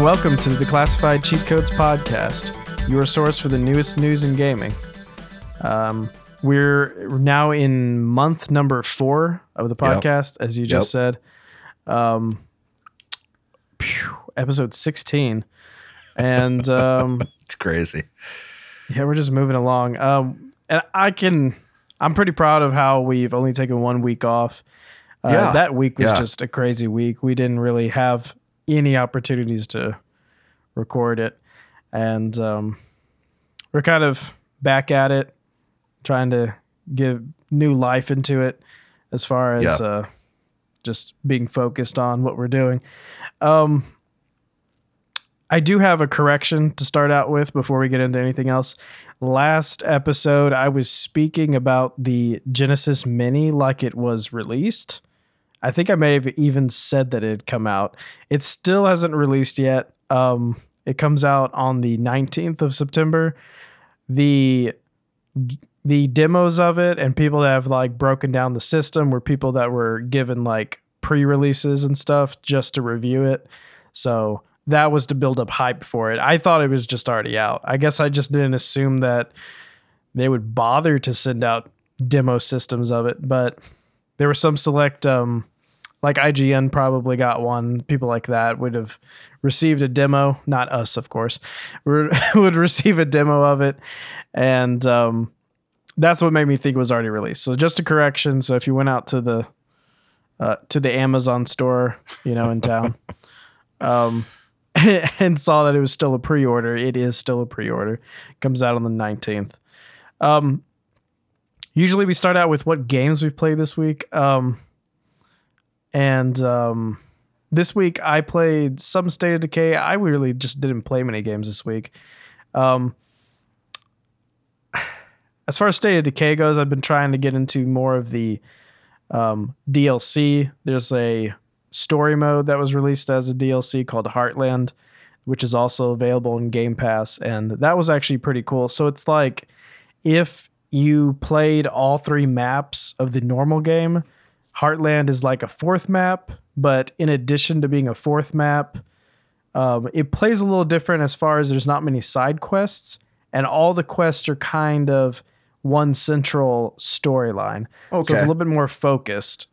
And welcome to the Declassified Cheat Codes Podcast, your source for the newest news in gaming. Um, we're now in month number four of the Yep. podcast, as you just said. Um, phew, episode 16. And um, It's crazy. yeah, we're just moving along. Um, and I can, I'm pretty proud of how we've only taken one week off. Uh, Yeah. That week was Yeah. just a crazy week. We didn't really have any opportunities to record it. And um, we're kind of back at it, trying to give new life into it as far as Yeah. uh, just being focused on what we're doing. Um, I do have a correction to start out with before we get into anything else. Last episode, I was speaking about the Genesis Mini like it was released. I think I may have even said that it had come out. It still hasn't released yet. Um, it comes out on the 19th of September. The the demos of it and people that have like broken down the system were people that were given like pre-releases and stuff just to review it. So that was to build up hype for it. I thought it was just already out. I guess I just didn't assume that they would bother to send out demo systems of it, but there were some select um like IGN probably got one. People like that would have received a demo, not us, of course, would would receive a demo of it, and um, that's what made me think it was already released. So just a correction. So if you went out to the uh, to the Amazon store, you know, in town, um, and saw that it was still a pre-order, it is still a pre-order. Comes out on the nineteenth. Um, usually we start out with what games we've played this week. Um, and um, this week I played some State of Decay. I really just didn't play many games this week. Um, as far as State of Decay goes, I've been trying to get into more of the um, DLC. There's a story mode that was released as a DLC called Heartland, which is also available in Game Pass, and that was actually pretty cool. So it's like if you played all three maps of the normal game, Heartland is like a fourth map, but in addition to being a fourth map, um, it plays a little different as far as there's not many side quests, and all the quests are kind of one central storyline. So it's a little bit more focused.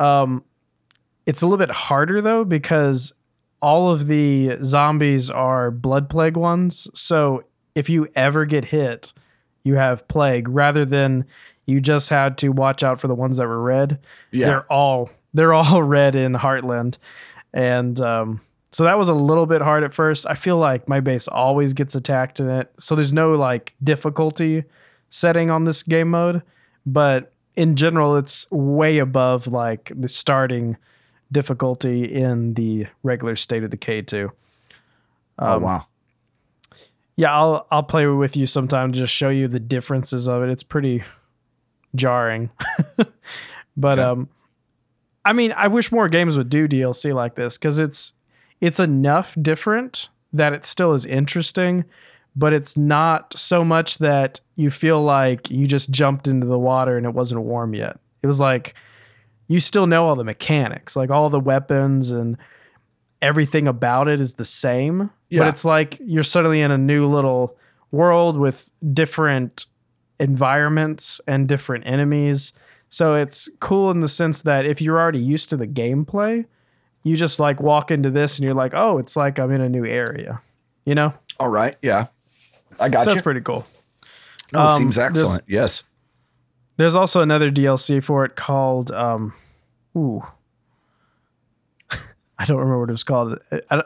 Um, it's a little bit harder though because all of the zombies are blood plague ones. So if you ever get hit, you have plague rather than you just had to watch out for the ones that were red. Yeah. They're all they're all red in Heartland. And um, so that was a little bit hard at first. I feel like my base always gets attacked in it. So there's no like difficulty setting on this game mode, but in general it's way above like the starting difficulty in the regular state of decay too. oh wow. Yeah, I'll I'll play with you sometime to just show you the differences of it. It's pretty jarring. but Okay. um I mean, I wish more games would do DLC like this cuz it's it's enough different that it still is interesting, but it's not so much that you feel like you just jumped into the water and it wasn't warm yet. It was like you still know all the mechanics, like all the weapons and everything about it is the same. yeah. But it's like you're suddenly in a new little world with different environments and different enemies. So it's cool in the sense that if you're already used to the gameplay, you just like walk into this and you're like, oh, it's like I'm in a new area. You know? All right. Yeah. I got so you. that's pretty cool. no, um, seems there's- excellent. Yes. There's also another DLC for it called um ooh. I don't remember what it was called. I, I,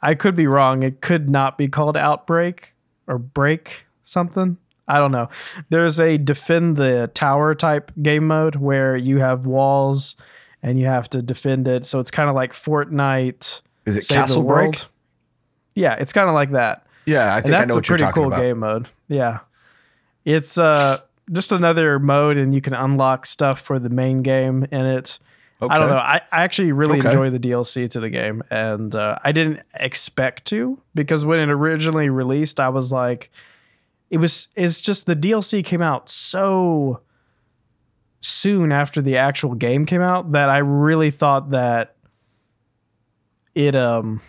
I could be wrong. It could not be called Outbreak or Break something. I don't know. There's a defend the tower type game mode where you have walls and you have to defend it. So it's kind of like Fortnite. Is it Save Castle World. Break? Yeah, it's kind of like that. Yeah, I think I that's know a what you're pretty talking cool about. game mode. Yeah. It's uh just another mode and you can unlock stuff for the main game in it. I don't know. I, I actually really Okay. enjoy the DLC to the game and uh, I didn't expect to because when it originally released I was like it was it's just the DLC came out so soon after the actual game came out that I really thought that it um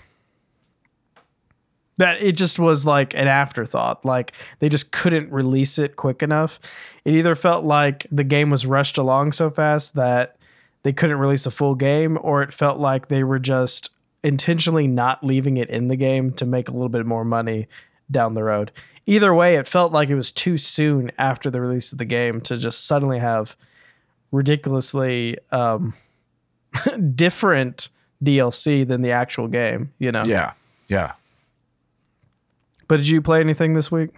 that it just was like an afterthought. Like they just couldn't release it quick enough. It either felt like the game was rushed along so fast that they couldn't release a full game, or it felt like they were just intentionally not leaving it in the game to make a little bit more money down the road. Either way, it felt like it was too soon after the release of the game to just suddenly have ridiculously um, different DLC than the actual game, you know? Yeah. Yeah. But did you play anything this week?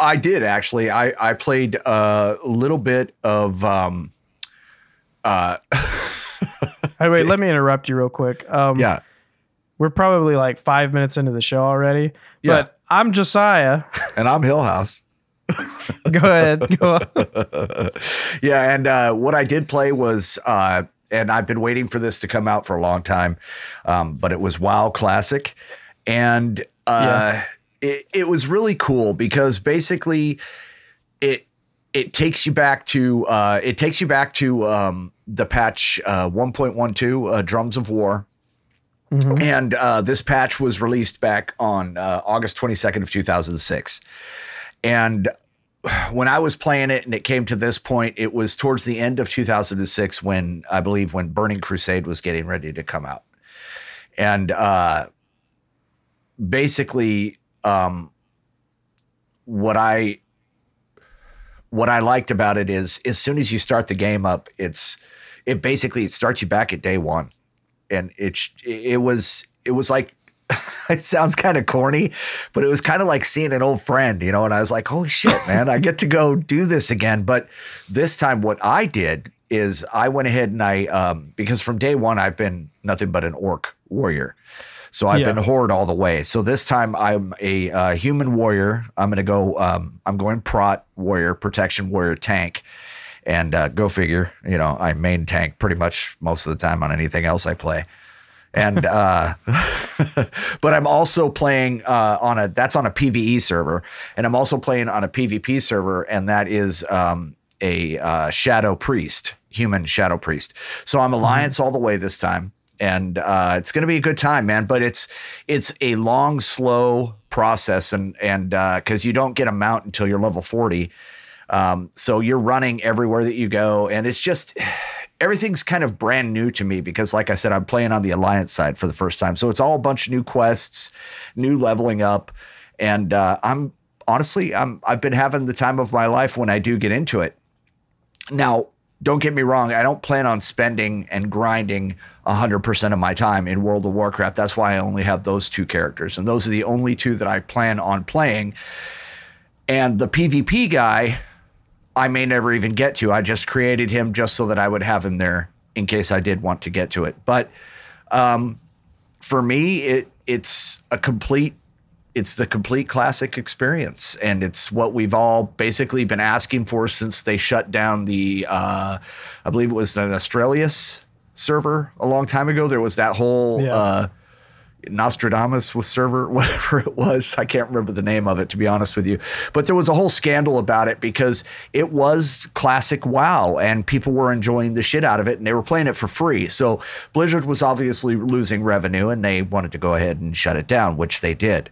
I did actually. I I played a little bit of um uh Hey, wait, let me interrupt you real quick. Um, yeah. We're probably like five minutes into the show already, Yeah. but I'm Josiah. And I'm Hill House. Go ahead. Go on. yeah, and uh, what I did play was, uh, and I've been waiting for this to come out for a long time, um, but it was WoW Classic, and uh, it it was really cool because basically it it takes you back to uh, it takes you back to um, the patch uh, 1.12 uh, Drums of War. And uh, this patch was released back on uh, August 22nd of 2006. And when I was playing it and it came to this point, it was towards the end of 2006 when I believe when Burning Crusade was getting ready to come out. And uh, basically, um, what I what I liked about it is as soon as you start the game up, it's it basically it starts you back at day one, and it's it was it was like it sounds kind of corny, but it was kind of like seeing an old friend, you know. And I was like, holy shit, man, I get to go do this again. But this time, what I did is I went ahead and I, um, because from day one, I've been nothing but an orc warrior. So I've Yeah. been horde all the way. So this time I'm a uh, human warrior. I'm going to go, um, I'm going prot warrior, protection warrior, tank. And uh, go figure, you know, I main tank pretty much most of the time on anything else I play. And uh but i'm also playing uh on a that's on a pve server. And i'm also playing on a pvp server and that is um a uh, shadow priest human shadow priest. So i'm alliance all the way this time. And uh it's gonna be a good time man but it's it's a long slow process. And and uh because you don't get a mount until you're level 40 um, so you're running everywhere that you go, and it's just everything's kind of brand new to me because, like I said, I'm playing on the alliance side for the first time. So it's all a bunch of new quests, new leveling up, and uh, I'm honestly, I'm I've been having the time of my life when I do get into it. Now, don't get me wrong, I don't plan on spending and grinding 100% of my time in World of Warcraft. That's why I only have those two characters, and those are the only two that I plan on playing. And the PvP guy, I may never even get to. I just created him just so that I would have him there in case I did want to get to it. But um, for me, it it's a complete it's the complete classic experience and it's what we've all basically been asking for since they shut down the uh, i believe it was an australius server a long time ago there was that whole Yeah. uh, Nostradamus was server, whatever it was. I can't remember the name of it, to be honest with you. But there was a whole scandal about it because it was classic WoW and people were enjoying the shit out of it and they were playing it for free. So Blizzard was obviously losing revenue and they wanted to go ahead and shut it down, which they did.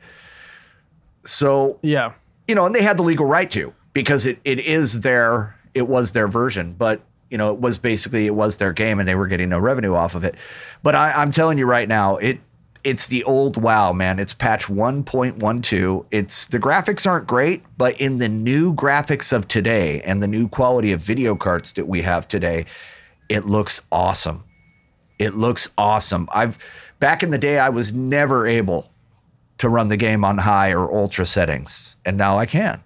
So Yeah. you know, and they had the legal right to because it, it is their it was their version, but you know, it was basically it was their game and they were getting no revenue off of it. But I, I'm telling you right now, it it's the old WoW, man. It's patch 1.12. It's the graphics aren't great, but in the new graphics of today and the new quality of video cards that we have today, it looks awesome. It looks awesome. I've back in the day I was never able to run the game on high or ultra settings, and now I can.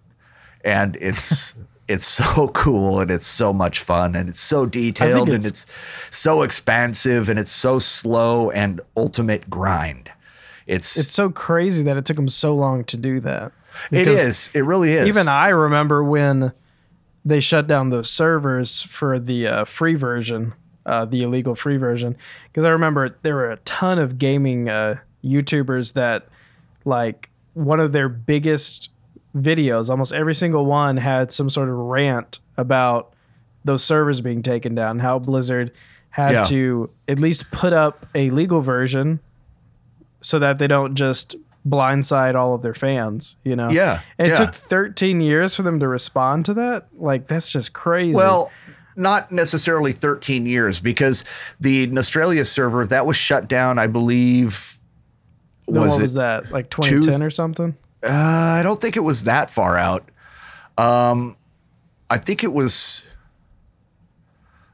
And it's it's so cool and it's so much fun and it's so detailed and it's- it's so expansive and it's so slow and ultimate grind. It's, It's so crazy that it took them so long to do that. it is it really is Even I remember when they shut down those servers for the uh, free version, uh, the illegal free version. Because I remember there were a ton of gaming uh, YouTubers that, like, one of their biggest videos, almost every single one had some sort of rant about those servers being taken down, how Blizzard had Yeah. to at least put up a legal version so that they don't just blindside all of their fans, you know? Yeah, And it yeah. took 13 years for them to respond to that. Like, that's just crazy. Well, not necessarily 13 years because the Australia server that was shut down, I believe. Then Was what it? was that? Like 2010 or something? Uh, I don't think it was that far out. Um, I think it was.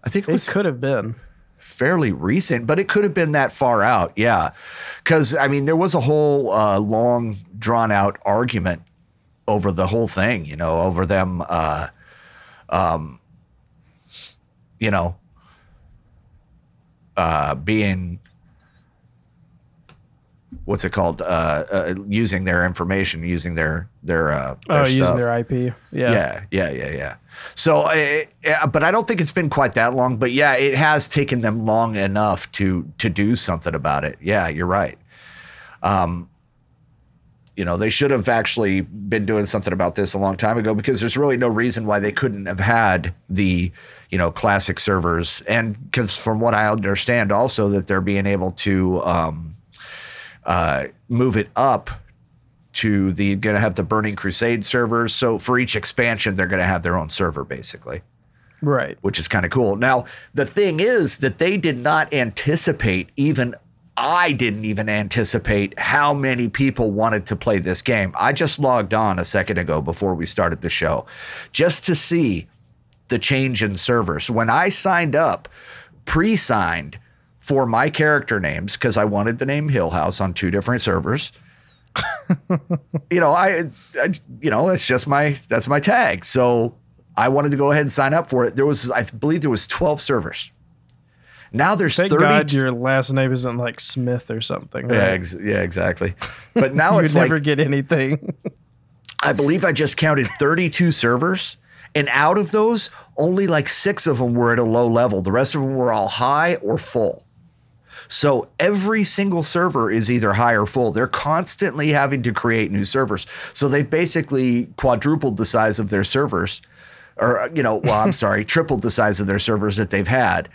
I think it It was could have been. fairly recent, but it could have been that far out. Yeah. Because, I mean, there was a whole uh, long, drawn out argument over the whole thing, you know, over them, uh, um, you know, uh, being. What's it called? Uh, uh, using their information, using their their uh, their Oh, stuff. using their IP. Yeah. Yeah, yeah, yeah, yeah. So, uh, but I don't think it's been quite that long. But yeah, it has taken them long enough to to do something about it. Yeah, you're right. Um, you know, they should have actually been doing something about this a long time ago because there's really no reason why they couldn't have had the you know classic servers and because from what I understand also that they're being able to um, uh, move it up to the going to have the Burning Crusade servers. So for each expansion, they're going to have their own server basically, Right. which is kind of cool. Now, the thing is that they did not anticipate even I didn't even anticipate how many people wanted to play this game. I just logged on a second ago before we started the show just to see the change in servers. When I signed up, pre-signed for my character names because I wanted the name Hill House on two different servers you know, I, I, you know, it's just my that's my tag. So I wanted to go ahead and sign up for it. There was, I believe, there was twelve servers. Now there's Thank thirty. God your last name isn't like Smith or something. yeah, ex- yeah, exactly. But now it's would like never get anything. I believe I just counted thirty-two servers, and out of those, only like six of them were at a low level. The rest of them were all high or full. So every single server is either high or full. They're constantly having to create new servers. So they've basically quadrupled the size of their servers, or you know, well, I'm sorry, tripled the size of their servers that they've had,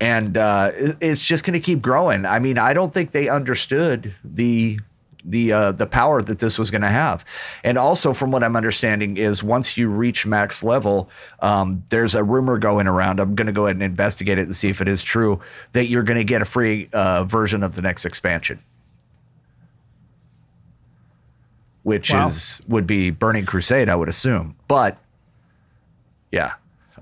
and uh, it's just going to keep growing. I mean, I don't think they understood the the uh, the power that this was going to have, and also from what I'm understanding is once you reach max level, um, there's a rumor going around. I'm going to go ahead and investigate it and see if it is true that you're going to get a free uh, version of the next expansion, which Wow. is would be Burning Crusade, I would assume, but yeah.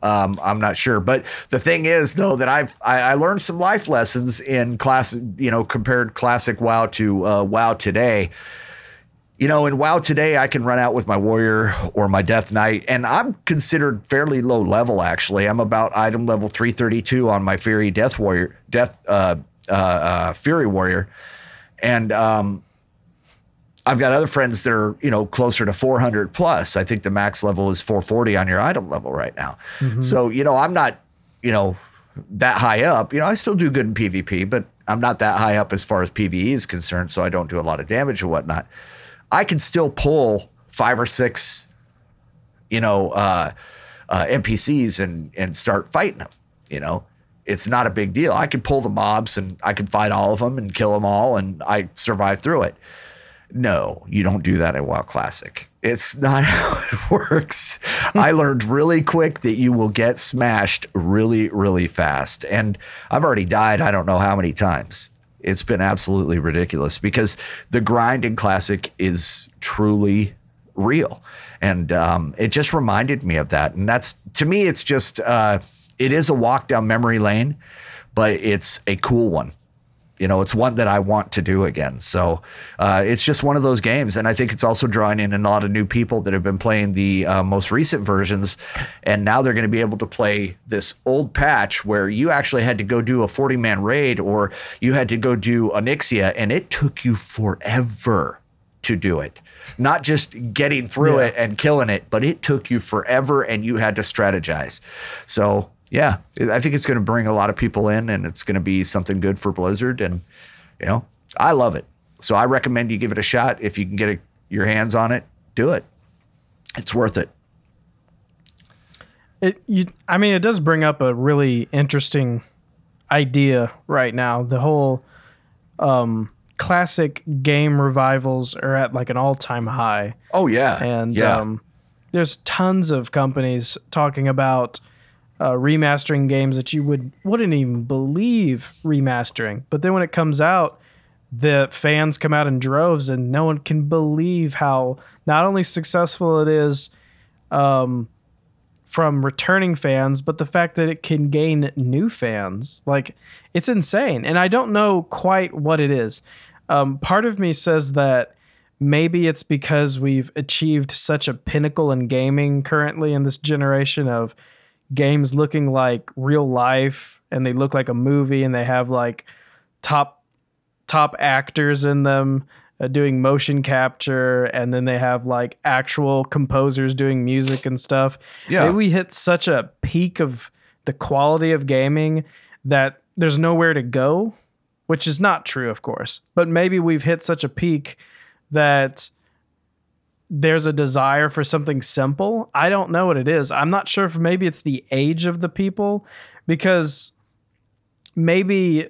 Um, I'm not sure, but the thing is, though, that I've I, I learned some life lessons in class. You know, compared classic WoW to uh, WoW today. You know, in WoW today, I can run out with my warrior or my death knight, and I'm considered fairly low level. Actually, I'm about item level 332 on my Fury Death Warrior, Death uh, uh, uh, Fury Warrior, and um, I've got other friends that are, you know, closer to 400 plus. I think the max level is 440 on your item level right now. So, you know, I'm not, you know, that high up. You know, I still do good in PvP, but I'm not that high up as far as PvE is concerned. So I don't do a lot of damage and whatnot. I can still pull five or six, you know, uh, uh, NPCs and and start fighting them. You know, it's not a big deal. I can pull the mobs and I can fight all of them and kill them all, and I survive through it. No, you don't do that in WoW Classic. It's not how it works. I learned really quick that you will get smashed really, really fast. And I've already died, I don't know how many times. It's been absolutely ridiculous because the grind in Classic is truly real. And um, it just reminded me of that. And that's, to me, it's just, uh, it is a walk down memory lane, but it's a cool one you know it's one that i want to do again. So uh, it's just one of those games. And i think it's also drawing in a lot of new people that have been playing the uh, most recent versions. And now they're going to be able to play this old patch where you actually had to go do a 40 man raid or you had to go do Onyxia and it took you forever to do it. Not just getting through Yeah. it and killing it but it took you forever and you had to strategize. So yeah, I think it's going to bring a lot of people in and it's going to be something good for Blizzard. And, you know, I love it. So I recommend you give it a shot. If you can get a, your hands on it, do it. It's worth it. It you I mean it does bring up a really interesting idea right now. The whole um classic game revivals are at like an all-time high Oh yeah. and yeah. um, there's tons of companies talking about uh, remastering games that you would wouldn't even believe remastering. But then when it comes out, the fans come out in droves, and no one can believe how not only successful it is um, from returning fans, but the fact that it can gain new fans. Like it's insane, and I don't know quite what it is. Um, part of me says that maybe it's because we've achieved such a pinnacle in gaming currently in this generation of games looking like real life and they look like a movie and they have like top top actors in them uh, doing motion capture and then they have like actual composers doing music and stuff Yeah. maybe we hit such a peak of the quality of gaming that there's nowhere to go which is not true of course but maybe we've hit such a peak that there's a desire for something simple. I don't know what it is. I'm not sure if maybe it's the age of the people because maybe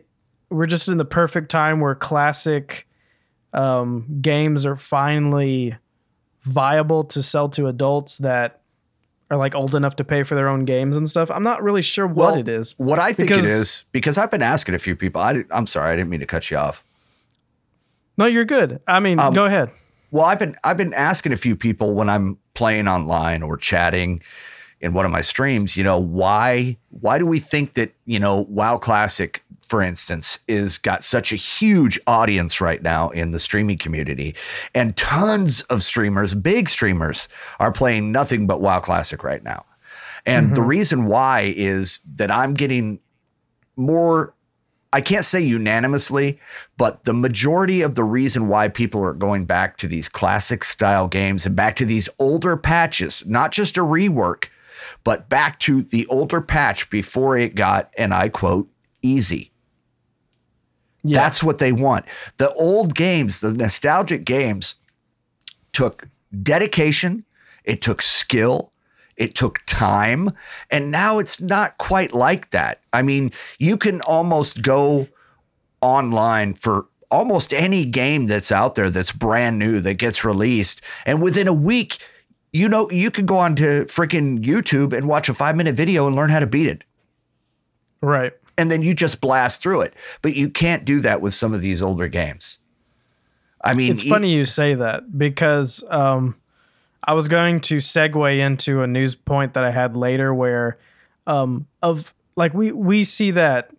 we're just in the perfect time where classic um, games are finally viable to sell to adults that are like old enough to pay for their own games and stuff. I'm not really sure what Well, it is. What I think Because- it is because I've been asking a few people. I, am sorry, I didn't mean to cut you off. No, you're good. I mean, Um, go ahead. Well, I've been I've been asking a few people when I'm playing online or chatting in one of my streams, you know, why why do we think that, you know, WoW Classic, for instance, is got such a huge audience right now in the streaming community and tons of streamers, big streamers are playing nothing but WoW Classic right now. And the mm-hmm. reason why is that I'm getting more I can't say unanimously, but the majority of the reason why people are going back to these classic style games and back to these older patches, not just a rework, but back to the older patch before it got, and I quote, easy. Yeah. That's what they want. The old games, the nostalgic games, took dedication, it took skill, it took time, and now it's not quite like that. I mean, you can almost go online for almost any game that's out there that's brand new that gets released, and within a week, you know, you can go on to freaking YouTube and watch a five minute video and learn how to beat it right. and then you just blast through it. But you can't do that with some of these older games. I mean, It's funny you say that because um, I was going to segue into a news point that I had later where um, of like we we see that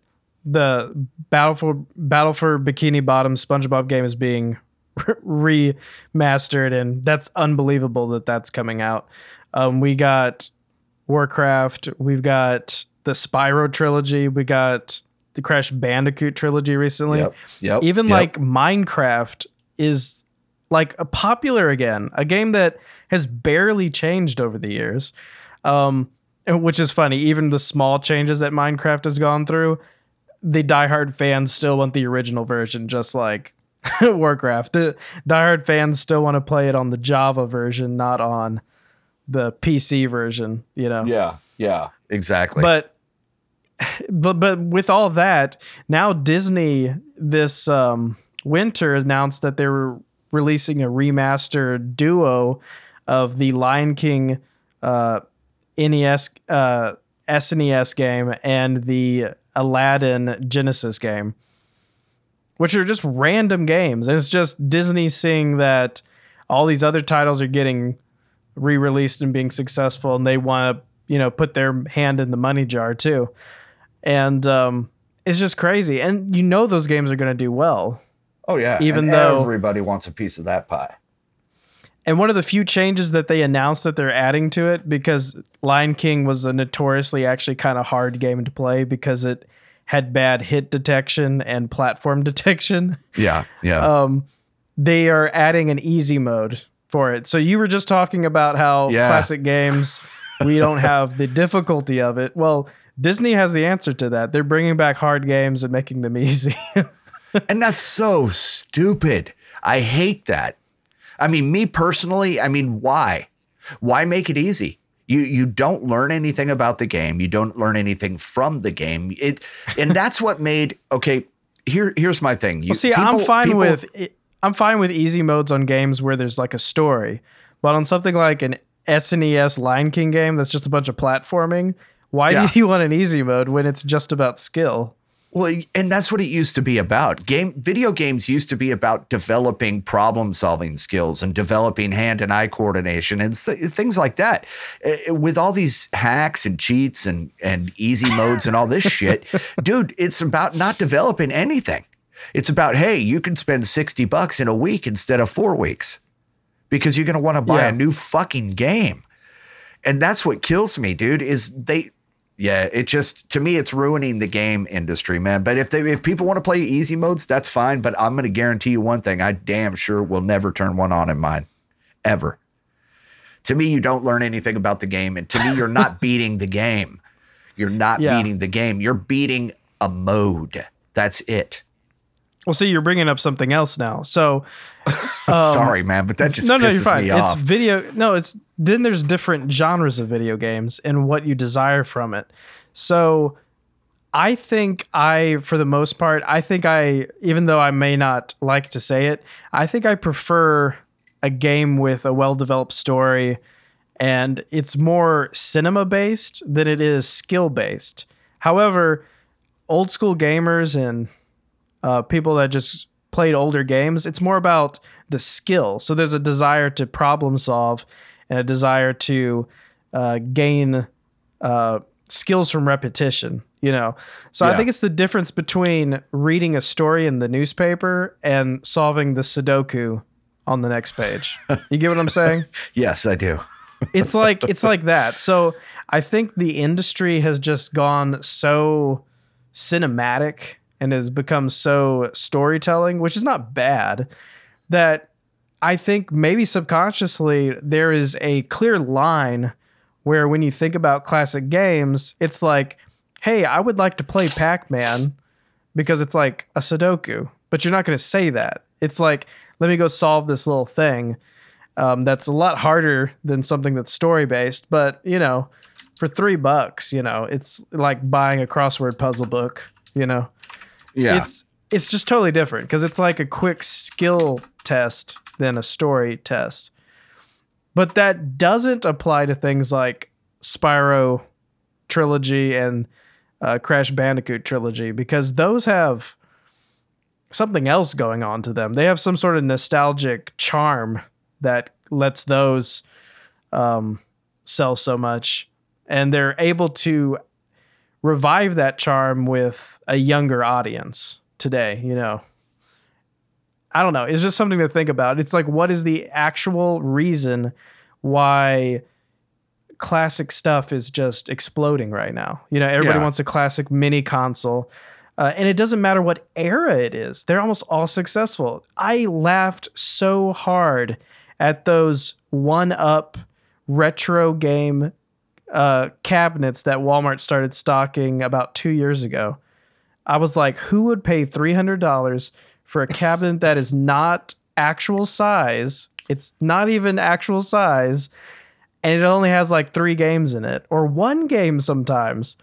the Battle for Battle for Bikini Bottom SpongeBob game is being remastered and that's unbelievable that that's coming out. Um, we got Warcraft, we've got the Spyro trilogy, we got the Crash Bandicoot trilogy recently Yep, yep, even yep. like Minecraft is like a popular again, a game that has barely changed over the years. Um, which is funny. Even the small changes that Minecraft has gone through, the diehard fans still want the original version, just like Warcraft. The diehard fans still want to play it on the Java version, not on the PC version. You know. yeah, yeah, exactly. But but but with all that, now Disney this um, winter announced that they were releasing a remastered duo of the Lion King uh, NES uh, SNES game and the Aladdin Genesis game, which are just random games, and it's just Disney seeing that all these other titles are getting re-released and being successful, and they want to you know put their hand in the money jar too, and um, it's just crazy. And you know those games are going to do well. oh yeah, even and though- everybody wants a piece of that pie. And one of the few changes that they announced that they're adding to it, because Lion King was a notoriously actually kind of hard game to play because it had bad hit detection and platform detection. Yeah, yeah, Um, they are adding an easy mode for it. So you were just talking about how Yeah. classic games we don't have the difficulty of it. Well, Disney has the answer to that. They're bringing back hard games and making them easy. and that's so stupid. I hate that. I mean, me personally, I mean, why? Why make it easy? You you don't learn anything about the game. You don't learn anything from the game. It and that's what made okay. here here's my thing. You Well, see, I'm fine people- with I'm fine with easy modes on games where there's like a story, but on something like an SNES Lion King game that's just a bunch of platforming, why Yeah. do you want an easy mode when it's just about skill? Well, and that's what it used to be about. Game video games used to be about developing problem-solving skills and developing hand and eye coordination and th- things like that. Uh, With all these hacks and cheats and and easy modes and all this shit, dude, it's about not developing anything. It's about hey, you can spend 60 bucks in a week instead of 4 weeks because you're going to want to buy Yeah. a new fucking game. And that's what kills me, dude, is they yeah, it just to me it's ruining the game industry, man. But if they if people want to play easy modes, that's fine. But I'm gonna guarantee you one thing: I damn sure will never turn one on in mine, ever. To me, you don't learn anything about the game, and to me, you're not beating the game. You're not Yeah. beating the game. You're beating a mode. That's it. Well, see, you're bringing up something else now. So Sorry, man, but that just Um, no, no, you're fine. It's off. video. No, it's then there's different genres of video games and what you desire from it. So I think I, for the most part, I think I, even though I may not like to say it, I think I prefer a game with a well developed story and it's more cinema based than it is skill based. However, old school gamers and uh, people that just played older games, it's more about the skill. So there's a desire to problem solve and a desire to uh, gain uh, skills from repetition. You know, so I think it's the difference between reading a story in the newspaper and solving the Sudoku on the next page. You get what I'm saying? yes, I do. it's like it's like that. So I think the industry has just gone so cinematic and has become so storytelling, which is not bad, that I think maybe subconsciously there is a clear line where when you think about classic games, it's like, hey, I would like to play Pac-Man because it's like a Sudoku, but you're not going to say that. It's like, let me go solve this little thing um, that's a lot harder than something that's story based. But you know, for three bucks, you know, it's like buying a crossword puzzle book. You know, Yeah, it's it's just totally different because it's like a quick skill test than a story test. But that doesn't apply to things like Spyro trilogy and uh, Crash Bandicoot trilogy because those have something else going on to them. They have some sort of nostalgic charm that lets those um, sell so much, and they're able to revive that charm with a younger audience today. You know, I don't know. It's just something to think about. It's like, what is the actual reason why? classic stuff is just exploding right now. You know, everybody Yeah. wants a classic mini console. Uh, and it doesn't matter what era it is, they're almost all successful. I laughed so hard at those one up retro game uh, cabinets that Walmart started stocking about two years ago. I was like, who would pay $300 for a cabinet that is not actual size? It's not even actual size and it only has like three games in it or one game sometimes.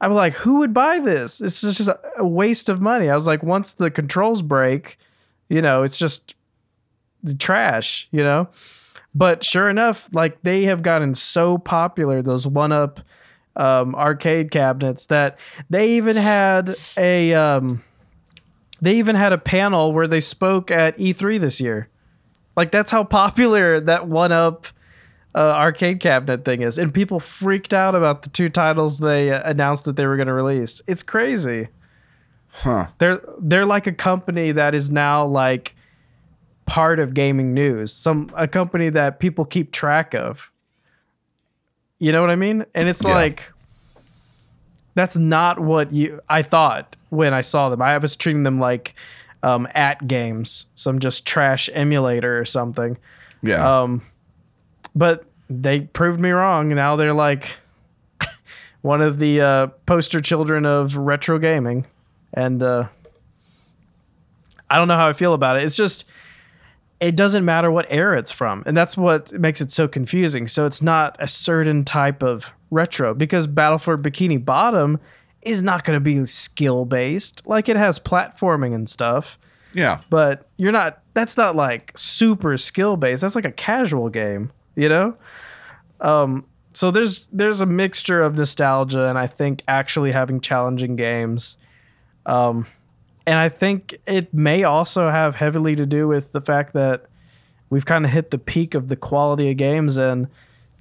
I'm like, who would buy this? It's just a waste of money. I was like, once the controls break, you know, it's just trash, you know? But sure enough, like they have gotten so popular, those one up um, arcade cabinets, that they even had a um, they even had a panel where they spoke at E3 this year. Like that's how popular that one up uh, arcade cabinet thing is, and people freaked out about the two titles they uh, announced that they were going to release. It's crazy. Huh. They're they're like a company that is now like part of gaming news. Some a company that people keep track of. You know what I mean? And it's Yeah. like that's not what you I thought when I saw them. I was treating them like um, at games, some just trash emulator or something. Yeah. Um, but they proved me wrong. Now they're like one of the uh, poster children of retro gaming, and uh, I don't know how I feel about it. It's just it doesn't matter what era it's from, and that's what makes it so confusing. So it's not a certain type of retro because Battle for Bikini Bottom is not going to be skill based. Like it has platforming and stuff, Yeah. but you're not. That's not like super skill based. That's like a casual game, you know. Um, so there's there's a mixture of nostalgia and I think actually having challenging games. Um, and I think it may also have heavily to do with the fact that we've kind of hit the peak of the quality of games and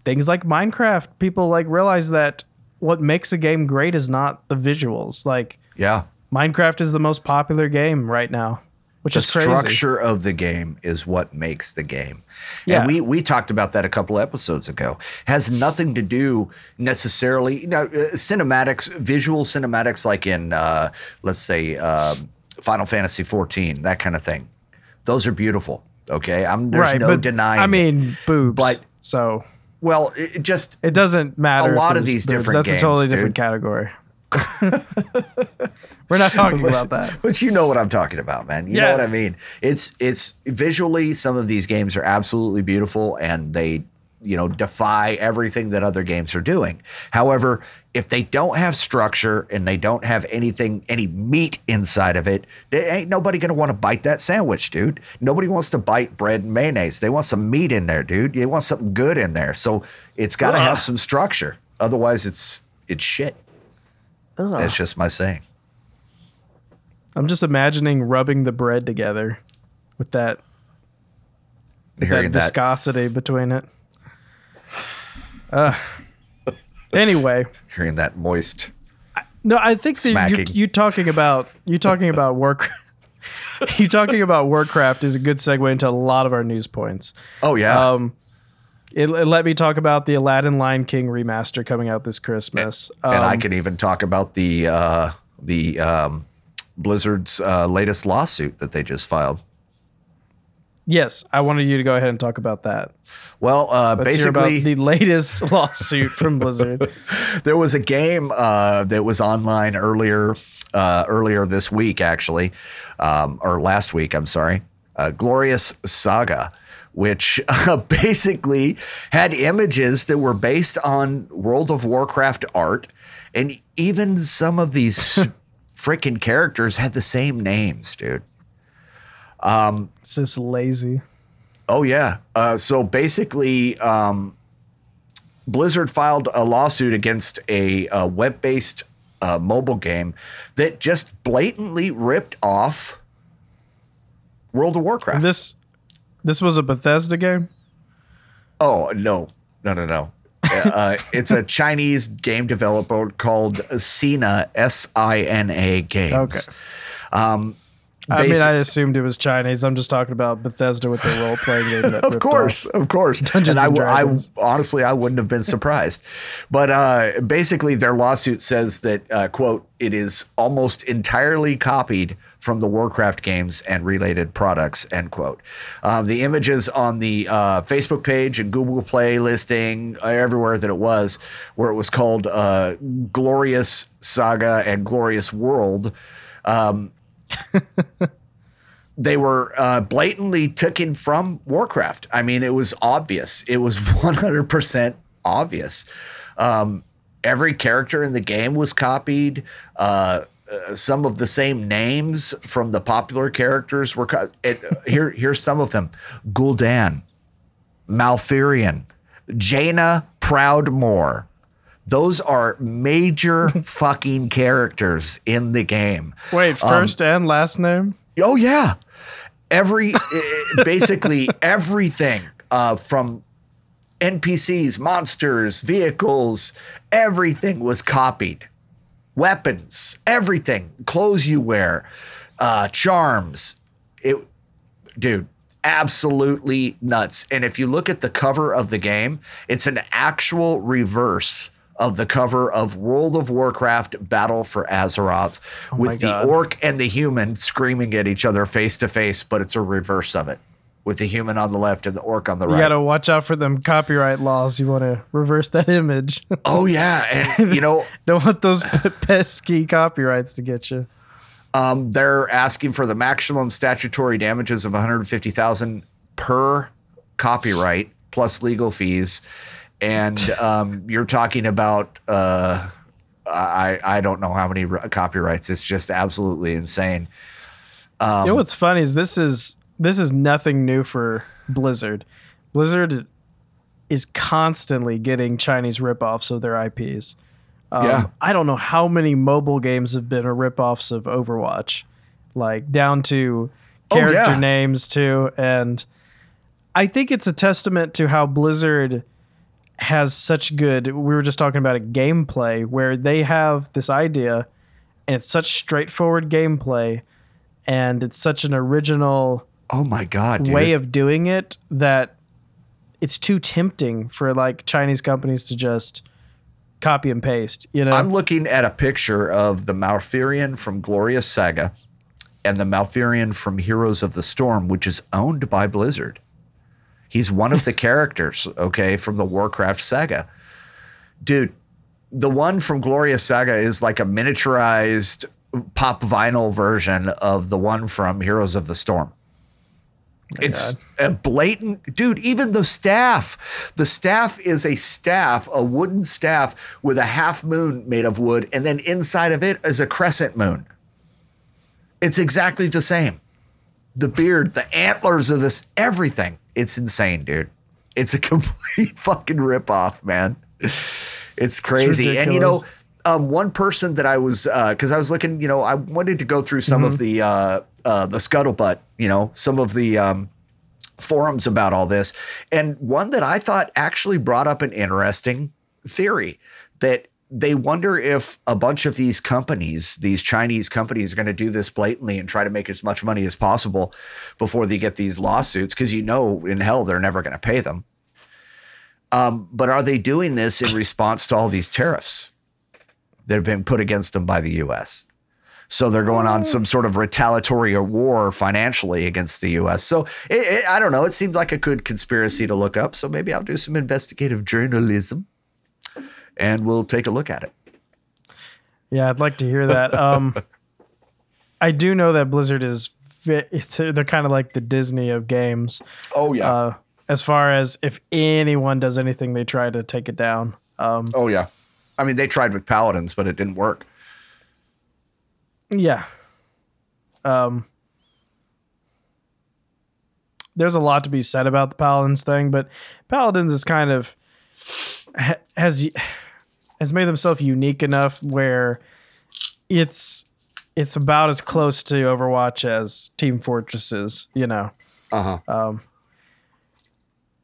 things like Minecraft. People like realize that what makes a game great is not the visuals. Like Yeah. Minecraft is the most popular game right now, which the is crazy. structure of the game is what makes the game. Yeah. And we we talked about that a couple episodes ago. Has nothing to do necessarily, you know, uh, cinematics, visual cinematics like in uh, let's say um Final Fantasy 14, that kind of thing. Those are beautiful. Okay? I'm there's right, no but denying I it. mean, boobs. But- so well, it just it doesn't matter. A lot of these boobs. different That's a totally games, different category. We're not talking about that. But you know what I'm talking about, man. You know what I mean. It's it's visually some of these games are absolutely beautiful and they you know defy everything that other games are doing. However, if they don't have structure and they don't have anything any meat inside of it, there ain't nobody gonna want to bite that sandwich, dude. Nobody wants to bite bread and mayonnaise. They want some meat in there, dude. They want something good in there. So it's got to have some structure. Otherwise, it's it's shit. That's just my saying. I'm just imagining rubbing the bread together with that with that Hearing that viscosity between it. Uh, anyway, hearing that moist no, I think that you, you talking about you talking about work. you talking about Warcraft is a good segue into a lot of our news points. Oh yeah. Um, it, it let me talk about the Aladdin Lion King remaster coming out this Christmas. and I Um, can even talk about the uh, the um, Blizzard's uh, latest lawsuit that they just filed. Yes, I wanted you to go ahead and talk about that. Well, uh, Let's hear about basically, the latest lawsuit from Blizzard. there was a game uh, that was online earlier uh, earlier this week, actually, um, or last week. I'm sorry, uh, Glorious Saga. Which uh, basically had images that were based on World of Warcraft art, and even some of these freaking characters had the same names, dude. It's just lazy. Oh yeah. Uh, so basically, um, Blizzard filed a lawsuit against a, uh web-based uh, mobile game that just blatantly ripped off World of Warcraft. This this was a Bethesda game. oh no, no, no, no. uh, it's a Chinese game developer called Sina S I N A Games. Okay. Um, I mean, I assumed it was Chinese. I'm just talking about Bethesda with their role playing game. Of course, off. of course. Dungeons and and w- I- Dragons. honestly, I wouldn't have been surprised. but uh, basically, their lawsuit says that uh, quote it is almost entirely copied from the Warcraft games and related products end quote. Um, the images on the uh, Facebook page and Google Play listing uh, everywhere that it was, where it was called uh, Glorious Saga and Glorious World they were uh, blatantly taken from Warcraft. I mean, it was obvious. It was 100% obvious. Um, every character in the game was copied. Uh, uh, some of the same names from the popular characters were cut. It, here, here's some of them: Gul'dan, Malfurion, Jaina Proudmoore. Those are major fucking characters in the game. Wait, first and last name? Oh yeah, every eh, basically everything uh, from NPCs, monsters, vehicles, everything was copied. Weapons, everything, clothes you wear, uh, charms. It, dude, absolutely nuts. And if you look at the cover of the game, it's an actual reverse of the cover of World of Warcraft Battle for Azeroth my with the God. orc and the human screaming at each other face to face, but it's a reverse of it with the human on the left and the orc on the right. You got to watch out for them copyright laws. You want to reverse that image. oh, yeah. And, you know, Don't want those pesky copyrights to get you. Um, they're asking for the maximum statutory damages of 150,000 per copyright plus legal fees, and um, you're talking about uh, I I don't know how many r- copyrights. It's just absolutely insane. you Um, know what's funny is this is this is nothing new for Blizzard. Blizzard is constantly getting Chinese ripoffs of their IPs. Um, Yeah. I don't know how many mobile games have been a ripoffs of Overwatch, like down to Oh, character yeah. names too. And I think it's a testament to how Blizzard has such good. We were just talking about a gameplay where they have this idea, and it's such straightforward gameplay, and it's such an original Oh my god, dude. way of doing it that it's too tempting for like Chinese companies to just copy and paste. You know, I'm looking at a picture of the Malfurion from Glorious Saga and the Malfurion from Heroes of the Storm, which is owned by Blizzard. He's one of the characters, okay, from the Warcraft saga. Dude, the one from Glorious Saga is like a miniaturized pop vinyl version of the one from Heroes of the Storm. It's a blatant dude. Even the staff, the staff is a staff, a wooden staff with a half moon made of wood, and then inside of it is a crescent moon. It's exactly the same. The beard, the antlers of this, everything. It's insane, dude. It's a complete fucking ripoff, man. It's crazy. and you know, um, one person that I was because I was looking, you know, I wanted to go through some of the uh, uh, the scuttlebutt, you know, some of the um, forums about all this, and one that I thought actually brought up an interesting theory that they wonder if a bunch of these companies, these Chinese companies, are going to do this blatantly and try to make as much money as possible before they get these lawsuits, because you know in hell they're never going to pay them. Um, but are they doing this in response to all these tariffs that have been put against them by the U.S.? So they're going on some sort of retaliatory war financially against the U.S. So it, it, I don't know. It seemed like a good conspiracy to look up. So maybe I'll do some investigative journalism, and we'll take a look at it. yeah, I'd like to hear that. Um, I do know that Blizzard is it's, they're kind of like the Disney of games. Oh yeah. Uh, as far as if anyone does anything, they try to take it down. Um, oh yeah. I mean, they tried with paladins, but it didn't work. Yeah. Um There's a lot to be said about the Paladins thing, but Paladins is kind of has has made themselves unique enough where it's it's about as close to Overwatch as Team Fortress is, you know. Uh huh.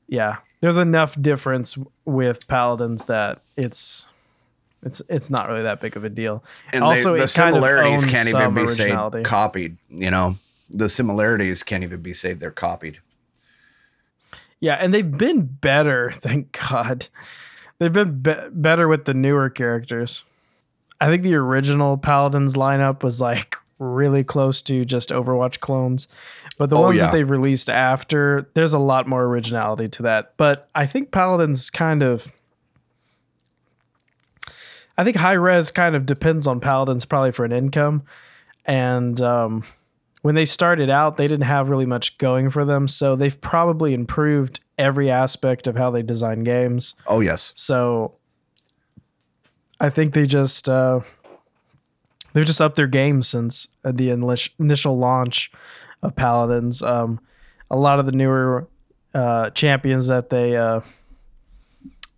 Yeah. There's enough difference with Paladins that it's it's it's not really that big of a deal. And also, they, the it kind of similarities can't even be said originality. copied. You know, the similarities can't even be said they're copied. Yeah, and they've been better, thank God. They've been be- better with the newer characters. I think the original Paladins lineup was like really close to just Overwatch clones. But the Oh, ones yeah. that they've released after, there's a lot more originality to that. But I think Paladins kind of I think Hi-Rez kind of depends on Paladins probably for an income. And um, when they started out, they didn't have really much going for them. So they've probably improved every aspect of how they design games. Oh yes. So I think they just uh, they've just upped their game since the initial launch of Paladins. Um, a lot of the newer uh, champions that they uh,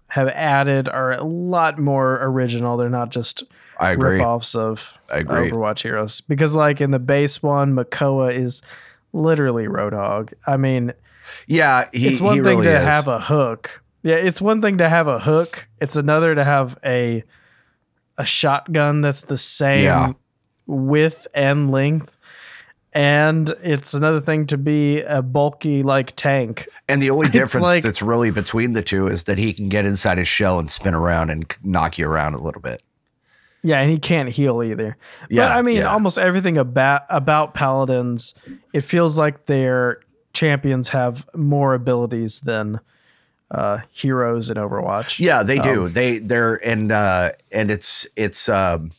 have added are a lot more original. They're not just I agree. ripoffs of I agree. Overwatch heroes because, like in the base one, Makoa is literally Roadhog. I mean, Yeah, he, it's one thing really to is. have a hook. Yeah, it's one thing to have a hook. It's another to have a a shotgun that's the same Yeah. width and length. And it's another thing to be a bulky like tank. And the only difference like- that's really between the two is that he can get inside his shell and spin around and knock you around a little bit. Yeah, and he can't heal either. Yeah, but I mean, yeah. almost everything about about paladins, it feels like their champions have more abilities than uh, heroes in Overwatch. Yeah, they do. Um, they they're and uh and it's it's um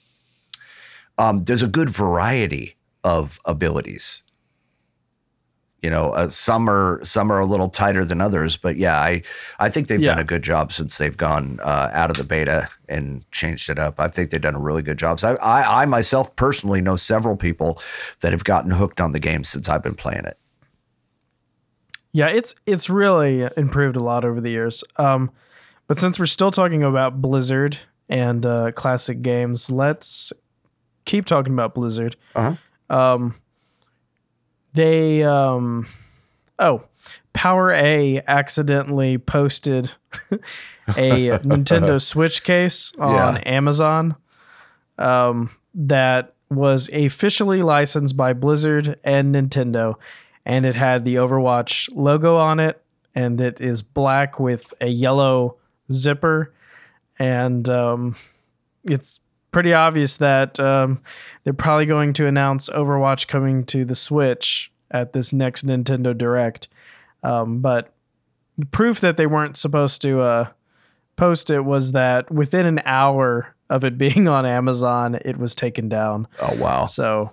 um there's a good variety of abilities. You know, uh, some are some are a little tighter than others, but yeah, I I think they've done a good job since they've gone uh, out of the beta and changed it up. I think they've done a really good job. So I, I I myself personally know several people that have gotten hooked on the game since I've been playing it. Yeah, it's it's really improved a lot over the years. Um, but since we're still talking about Blizzard and uh, classic games, let's keep talking about Blizzard. Uh-huh. Um, they um, oh, Power A accidentally posted a Nintendo Switch case on Yeah. Amazon um, that was officially licensed by Blizzard and Nintendo, and it had the Overwatch logo on it, and it is black with a yellow zipper, and um, it's pretty obvious that um, they're probably going to announce Overwatch coming to the Switch at this next Nintendo Direct. Um, but proof that they weren't supposed to uh, post it was that within an hour of it being on Amazon, it was taken down. Oh wow! So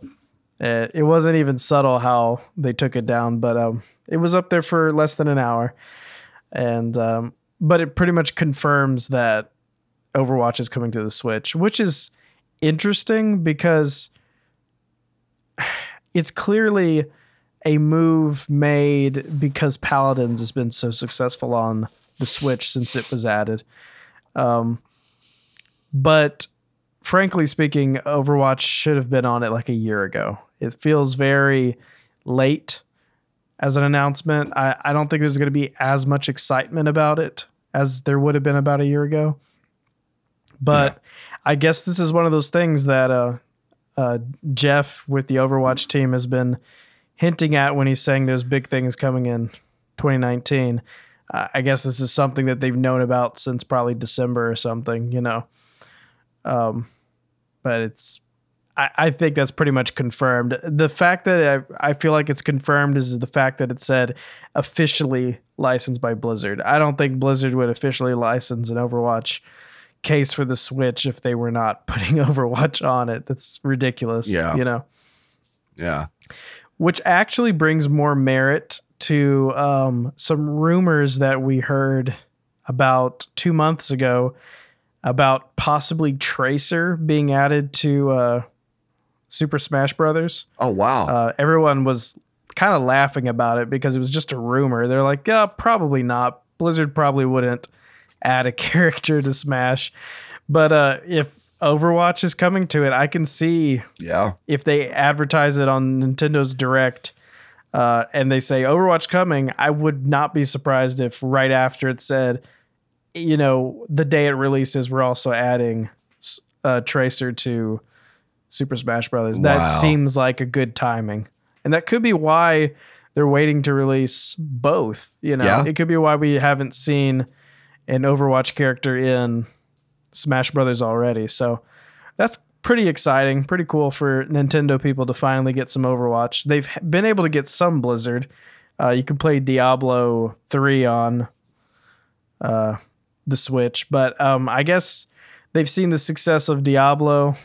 uh, it wasn't even subtle how they took it down, but um, it was up there for less than an hour, and um, but it pretty much confirms that Overwatch is coming to the Switch, which is interesting because it's clearly a move made because Paladins has been so successful on the Switch since it was added. Um, but frankly speaking, Overwatch should have been on it like a year ago. It feels very late as an announcement. I, I don't think there's going to be as much excitement about it as there would have been about a year ago. But I guess this is one of those things that uh, uh, Jeff with the Overwatch team has been hinting at when he's saying there's big things coming in 2019. Uh, I guess this is something that they've known about since probably December or something, you know. Um, but it's, I, I think that's pretty much confirmed. The fact that I, I feel like it's confirmed is the fact that it said officially licensed by Blizzard. I don't think Blizzard would officially license an Overwatch case for the Switch if they were not putting Overwatch on it. That's ridiculous. Yeah. You know, Yeah, which actually brings more merit to um, some rumors that we heard about two months ago about possibly Tracer being added to uh, Super Smash Brothers. Oh wow! Uh, everyone was kind of laughing about it because it was just a rumor. They're like, yeah, probably not. Blizzard probably wouldn't add a character to Smash. But uh, if Overwatch is coming to it, I can see yeah, if they advertise it on Nintendo's Direct uh, and they say Overwatch coming, I would not be surprised if right after it said, you know, the day it releases, we're also adding uh, Tracer to Super Smash Brothers. That Wow. seems like a good timing, and that could be why they're waiting to release both. You know, Yeah. it could be why we haven't seen an Overwatch character in Smash Brothers already. So that's pretty exciting, pretty cool for Nintendo people to finally get some Overwatch. They've been able to get some Blizzard. Uh, you can play Diablo 3 on uh, the Switch, but um, I guess they've seen the success of Diablo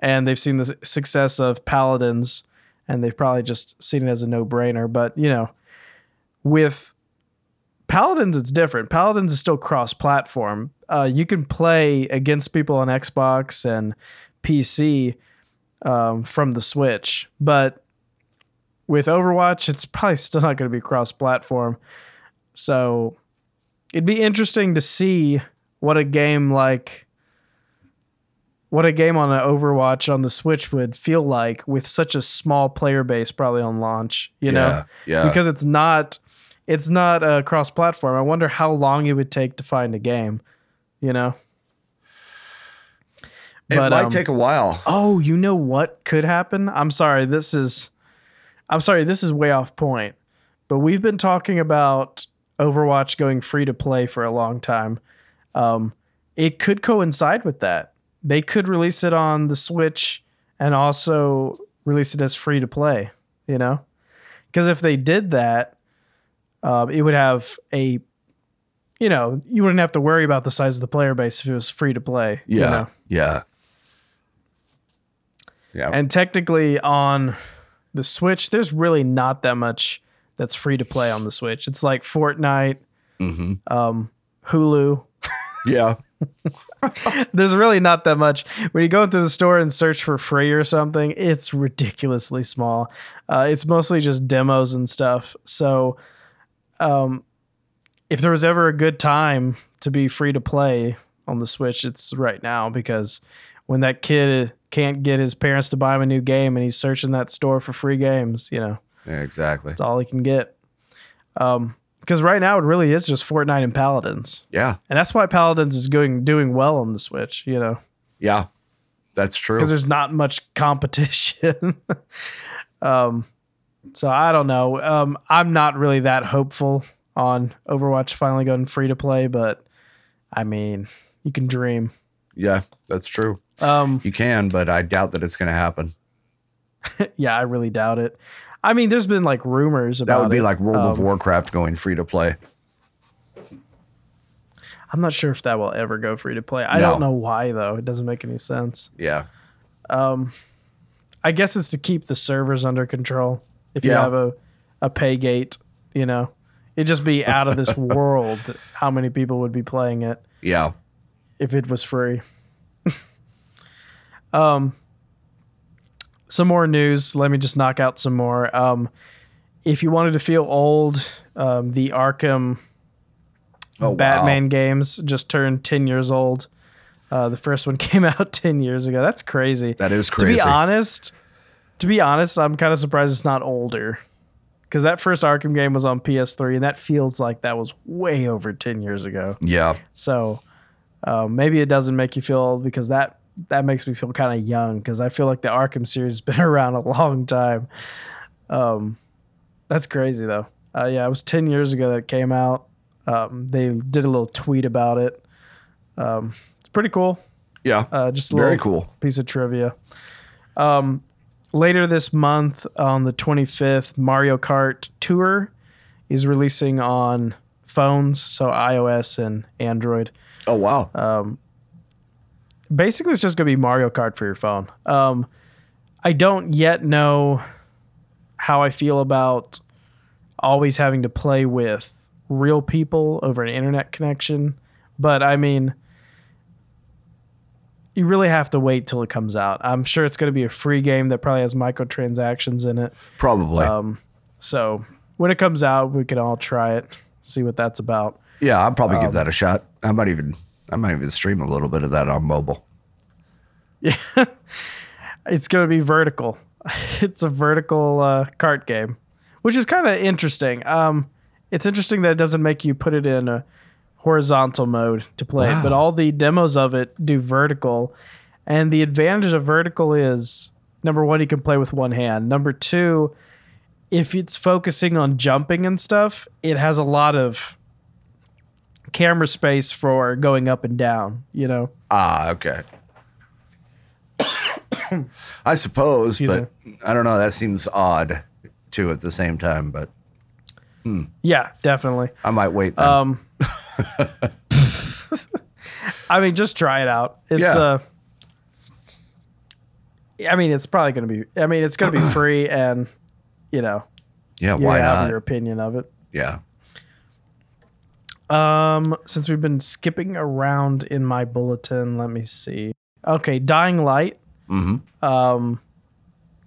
and they've seen the success of Paladins, and they've probably just seen it as a no brainer. But, you know, with Paladins, it's different. Paladins is still cross platform. Uh, you can play against people on Xbox and PC um, from the Switch, but with Overwatch, it's probably still not going to be cross platform. So it'd be interesting to see what a game like what a game on an Overwatch on the Switch would feel like with such a small player base probably on launch, you know? yeah, yeah. because it's not it's not a cross platform. I wonder how long it would take to find a game, you know. it but, might um, take a while. Oh, you know what could happen? I'm sorry, this is I'm sorry, this is way off point. But we've been talking about Overwatch going free to play for a long time. Um, it could coincide with that. They could release it on the Switch and also release it as free to play, you know? Because if they did that, um, it would have a, you know, you wouldn't have to worry about the size of the player base if it was free to play. you Yeah, know? yeah, yeah. And technically on the Switch, there's really not that much that's free to play on the Switch. It's like Fortnite, Mm-hmm. um, Hulu. Yeah. There's really not that much. When you go into the store and search for free or something, it's ridiculously small. Uh, it's mostly just demos and stuff. So, um, if there was ever a good time to be free to play on the Switch, it's right now because when that kid can't get his parents to buy him a new game and he's searching that store for free games, you know, Yeah, exactly. that's all he can get. Um, because right now it really is just Fortnite and Paladins, Yeah. and that's why Paladins is going doing well on the Switch. You know, Yeah. That's true. because there's not much competition. um, so I don't know. Um, I'm not really that hopeful on Overwatch finally going free to play, but I mean, you can dream. Yeah, that's true. Um, You can, but I doubt that it's going to happen. yeah, I really doubt it. I mean, there's been like rumors about That would be it. like World of Um, Warcraft going free to play. I'm not sure if that will ever go free to play. I No. don't know why though. It doesn't make any sense. Yeah. Um, I guess it's to keep the servers under control. If you have a a pay gate, you know, it'd just be out of this world how many people would be playing it Yeah. if it was free. um, some more news. Let me just knock out some more. Um, if you wanted to feel old, um, the Arkham Oh, Batman games just turned 10 years old. Uh, the first one came out 10 years ago. That's crazy. That is crazy. To be honest, to be honest, I'm kind of surprised it's not older. Because that first Arkham game was on PS3, and that feels like that was way over 10 years ago. yeah. So um, maybe it doesn't make you feel old because that that makes me feel kind of young because I feel like the Arkham series has been around a long time. Um, that's crazy though. Uh, yeah, it was 10 years ago that it came out. Um, they did a little tweet about it. Um, it's pretty cool. Yeah. Uh, just a Very little cool. piece of trivia. Um, later this month, on the 25th, Mario Kart Tour is releasing on phones, so iOS and Android. Oh, wow. Uh, Basically, it's just going to be Mario Kart for your phone. Um, I don't yet know how I feel about always having to play with real people over an internet connection, but I mean, you really have to wait till it comes out. I'm sure it's going to be a free game that probably has microtransactions in it. Probably. Um, so when it comes out, we can all try it, see what that's about. yeah, I'll probably um, give that a shot. I might even I might even stream a little bit of that on mobile. Yeah. it's going to be vertical. It's a vertical uh, cart game, which is kind of interesting. Um, it's interesting that it doesn't make you put it in a horizontal mode to play it, but all the demos of it do vertical. And the advantage of vertical is number one, you can play with one hand. Number two, if it's focusing on jumping and stuff, it has a lot of camera space for going up and down, you know? Ah, okay. I suppose, Excuse but I don't know. That seems odd too at the same time, but Yeah, definitely. I might wait then. Um, I mean, just try it out. It's Yeah. uh, I mean, it's probably going to be. I mean, it's going to be free, and you know, yeah, you why have not? your opinion of it. yeah. Um, since we've been skipping around in my bulletin, let me see. Okay, Dying Light. Mm-hmm. Um,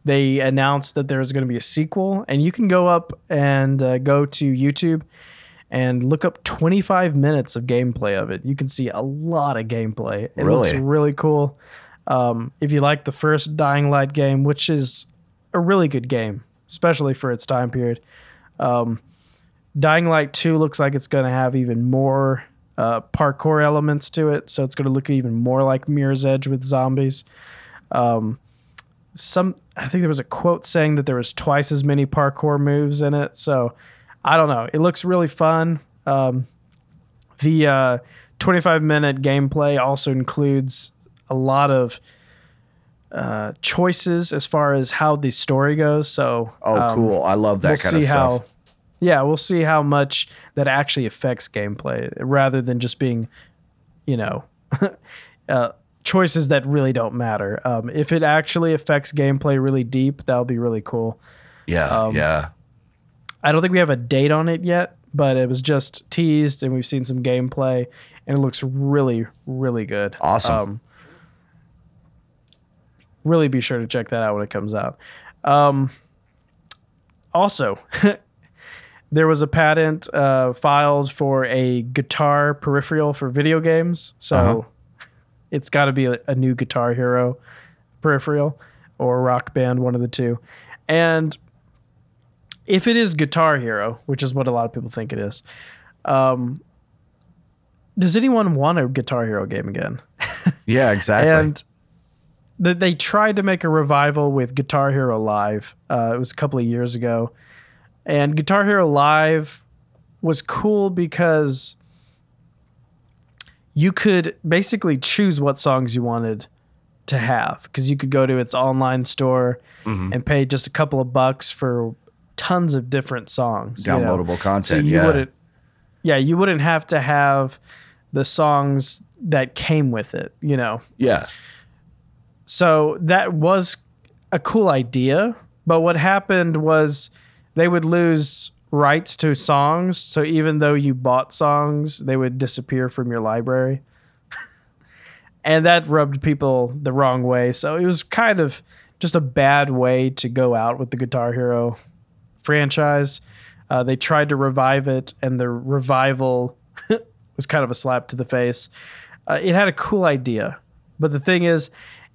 they announced that there's going to be a sequel, and you can go up and uh, go to YouTube and look up 25 minutes of gameplay of it. You can see a lot of gameplay. It looks Really? really cool. Um, if you like the first Dying Light game, which is a really good game, especially for its time period. Um, Dying Light 2 looks like it's going to have even more uh, parkour elements to it, so it's going to look even more like Mirror's Edge with zombies. Um, some I think there was a quote saying that there was twice as many parkour moves in it, so I don't know. It looks really fun. Um, the uh, 25 minute gameplay also includes a lot of uh, choices as far as how the story goes. So Oh, um, cool. I love that we'll kind see of stuff. how yeah we'll see how much that actually affects gameplay rather than just being you know uh, choices that really don't matter um, if it actually affects gameplay really deep that'll be really cool yeah, um, yeah. I don't think we have a date on it yet, but it was just teased and we've seen some gameplay and it looks really, really good. Awesome. Um, really be sure to check that out when it comes out. Um, also, there was a patent uh, filed for a guitar peripheral for video games. So Uh-huh. it's got to be a, a new Guitar Hero peripheral or Rock Band, one of the two. And if it is Guitar Hero, which is what a lot of people think it is, um, does anyone want a Guitar Hero game again? Yeah, exactly. And th- they tried to make a revival with Guitar Hero Live. Uh, it was a couple of years ago. And Guitar Hero Live was cool because you could basically choose what songs you wanted to have because you could go to its online store mm-hmm. and pay just a couple of bucks for tons of different songs. you know? Downloadable content. So you yeah. wouldn't, yeah, you wouldn't have to have the songs that came with it, you know. yeah. So that was a cool idea, but what happened was they would lose rights to songs. So even though you bought songs, they would disappear from your library. and that rubbed people the wrong way. So it was kind of just a bad way to go out with the Guitar Hero franchise. Uh, they tried to revive it, and the revival was kind of a slap to the face. Uh, it had a cool idea, but the thing is,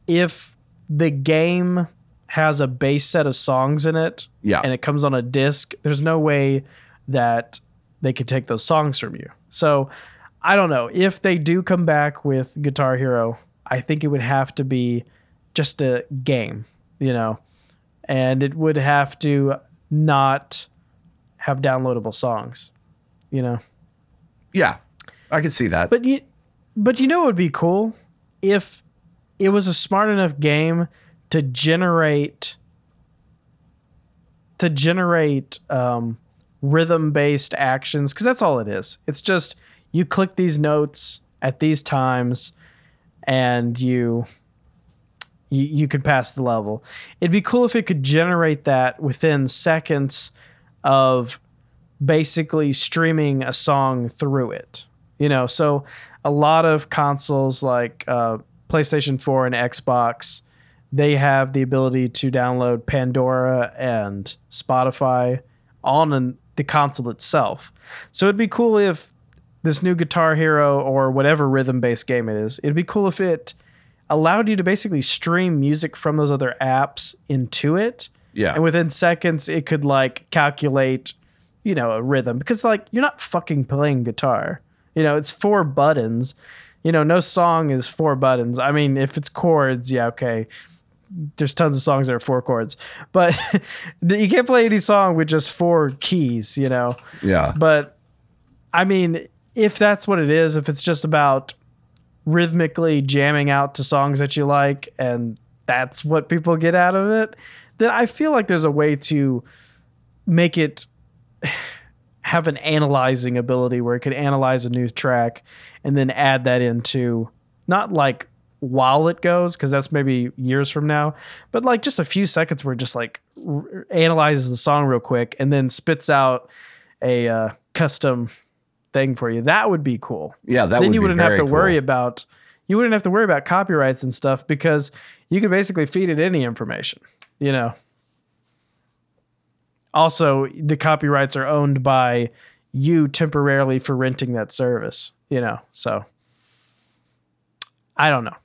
if the game has a base set of songs in it, Yeah. and it comes on a disc, there's no way that they could take those songs from you. So I don't know if they do come back with Guitar Hero. I think it would have to be just a game, you know, and it would have to not have downloadable songs, you know. Yeah. I can see that. But you, but you know, it would be cool if it was a smart enough game to generate to generate um, rhythm based actions because that's all it is. It's just you click these notes at these times, and you you, you could pass the level. It'd be cool if it could generate that within seconds of basically streaming a song through it. You know, so a lot of consoles like uh, PlayStation 4 and Xbox, they have the ability to download Pandora and Spotify on an, the console itself. So it'd be cool if this new Guitar Hero or whatever rhythm based game it is, it'd be cool if it allowed you to basically stream music from those other apps into it. yeah. And within seconds, it could like calculate, you know, a rhythm because like you're not fucking playing guitar. You know, it's four buttons. You know, no song is four buttons. I mean, if it's chords, yeah, okay. There's tons of songs that are four chords, but you can't play any song with just four keys. You know, yeah. but I mean, if that's what it is, if it's just about rhythmically jamming out to songs that you like and that's what people get out of it, then I feel like there's a way to make it have an analyzing ability where it could analyze a new track and then add that into not like while it goes because that's maybe years from now but like just a few seconds where it just like r- analyzes the song real quick and then spits out a uh, custom thing for you. That would be cool. Yeah, that then would you wouldn't have to worry about you wouldn't have to worry about copyrights and stuff because you could basically feed it any information you know? Also the copyrights are owned by you temporarily for renting that service you know? So i don't know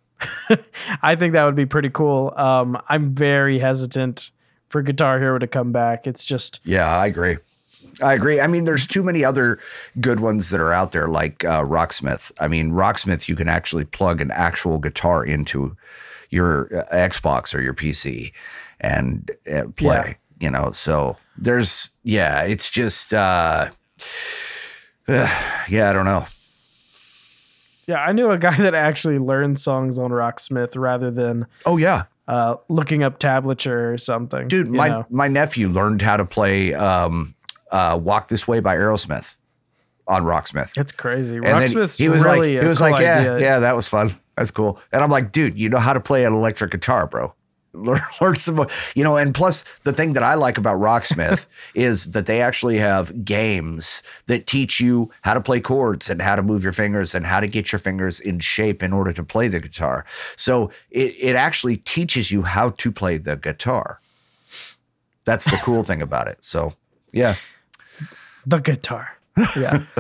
i think that would be pretty cool um, i'm very hesitant for guitar hero to come back it's just Yeah, I agree. I agree. I mean, there's too many other good ones that are out there, like uh, Rocksmith. I mean, Rocksmith, you can actually plug an actual guitar into your uh, Xbox or your PC and uh, play. You know, so there's yeah, it's just uh, yeah, I don't know. Yeah i knew a guy that actually learned songs on rocksmith rather than Oh yeah, uh, looking up tablature or something dude, my know? my nephew learned how to play um, uh, "Walk This Way" by Aerosmith on Rocksmith. It's crazy. And Rocksmith's he was really like, he was cool like, yeah, idea. yeah, that was fun. That's cool. And I'm like, dude, you know how to play an electric guitar, bro. Learn, learn some more. You know, and plus the thing that I like about Rocksmith is that they actually have games that teach you how to play chords and how to move your fingers and how to get your fingers in shape in order to play the guitar. So it, it actually teaches you how to play the guitar. That's the cool thing about it. So yeah. The guitar. Yeah.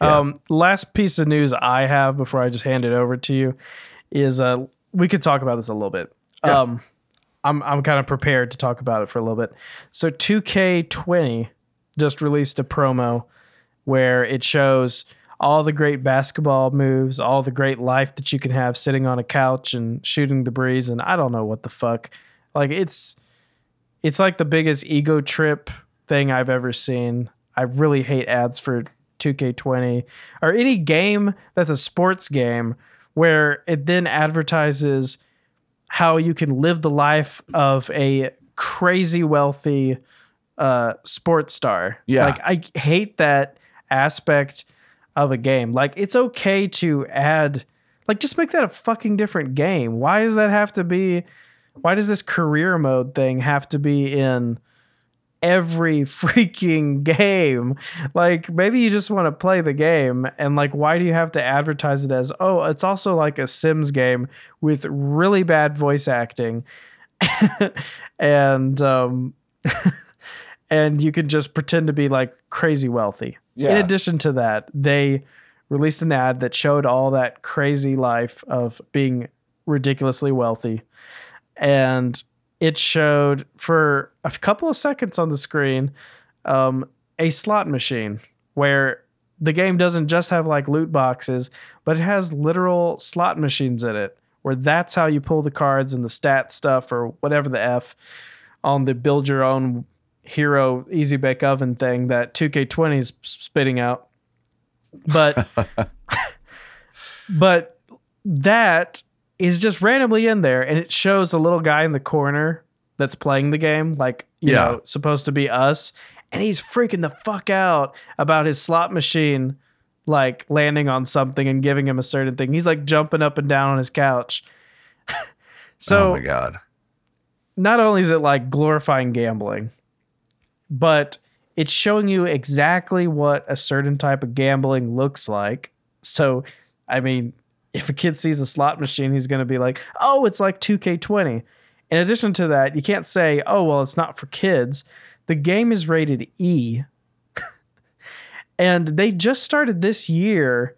Um, last piece of news I have before I just hand it over to you is uh we could talk about this a little bit. Yeah. Um I'm I'm kind of prepared to talk about it for a little bit. So 2K20 just released a promo where it shows all the great basketball moves, all the great life that you can have sitting on a couch and shooting the breeze and I don't know what the fuck. Like it's it's like the biggest ego trip thing I've ever seen. I really hate ads for 2K20 or any game that's a sports game where it then advertises how you can live the life of a crazy wealthy uh, sports star. Yeah. Like I hate that aspect of a game. Like it's okay to add like just make that a fucking different game. Why does that have to be why does this career mode thing have to be in every freaking game? Like maybe you just want to play the game and like why do you have to advertise it as oh, it's also like a Sims game with really bad voice acting. and um and you can just pretend to be like crazy wealthy. In addition to that, they released an ad that showed all that crazy life of being ridiculously wealthy. And it showed for a couple of seconds on the screen um, a slot machine where the game doesn't just have like loot boxes, but it has literal slot machines in it where that's how you pull the cards and the stat stuff or whatever the F on the build your own hero easy bake oven thing that 2K20 is spitting out. But but that is just randomly in there and it shows a little guy in the corner that's playing the game like you Yeah. know supposed to be us and he's freaking the fuck out about his slot machine like landing on something and giving him a certain thing he's like jumping up and down on his couch so oh my god. not only is it like glorifying gambling, but it's showing you exactly what a certain type of gambling looks like. So, I mean, if a kid sees a slot machine, he's going to be like, oh, it's like 2K20. In addition to that, you can't say, oh, well, it's not for kids. The game is rated E. and they just started this year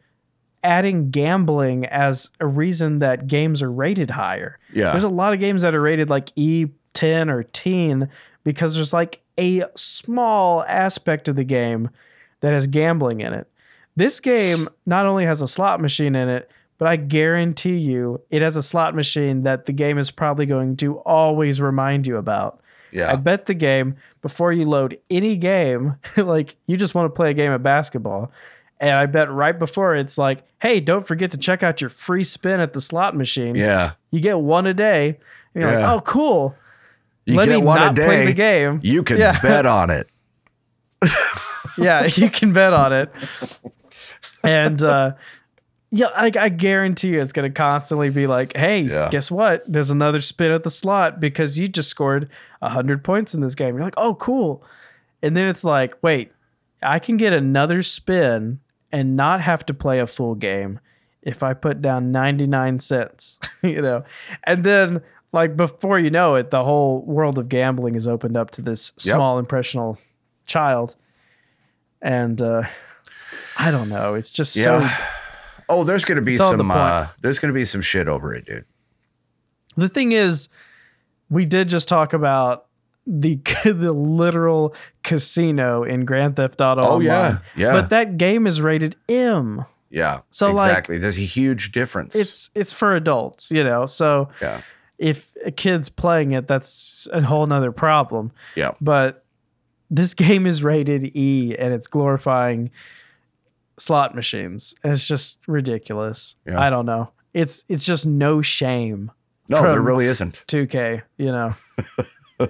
adding gambling as a reason that games are rated higher. Yeah. There's a lot of games that are rated like E10 or teen because there's like a small aspect of the game that has gambling in it. This game not only has a slot machine in it, but I guarantee you it has a slot machine that the game is probably going to always remind you about. yeah. I bet the game before you load any game, like you just want to play a game of basketball. And I bet right before it's like, hey, don't forget to check out your free spin at the slot machine. yeah. You get one a day. And you're Yeah. like, oh, cool. You Let get me one not a day. play the game. You can Yeah. bet on it. yeah, you can bet on it. And uh, yeah, like I guarantee you, it's gonna constantly be like, "Hey, Yeah. guess what? There's another spin at the slot because you just scored hundred points in this game." You're like, "Oh, cool!" And then it's like, "Wait, I can get another spin and not have to play a full game if I put down ninety nine cents." you know, and then like before you know it, the whole world of gambling is opened up to this Yep. small impressionable child and uh i don't know it's just so Yeah. Oh, there's gonna be all the some uh there's gonna be some shit over it, dude. the thing is we did just talk about the the literal casino in grand theft auto Oh, Online. yeah. Yeah. but that game is rated m Yeah. So, like, exactly. there's a huge difference. it's it's for adults you know so yeah. if a kid's playing it that's a whole nother problem Yeah. but this game is rated E and it's glorifying slot machines. It's just ridiculous. Yeah. I don't know. It's it's just no shame. No, there really isn't. 2K, you know.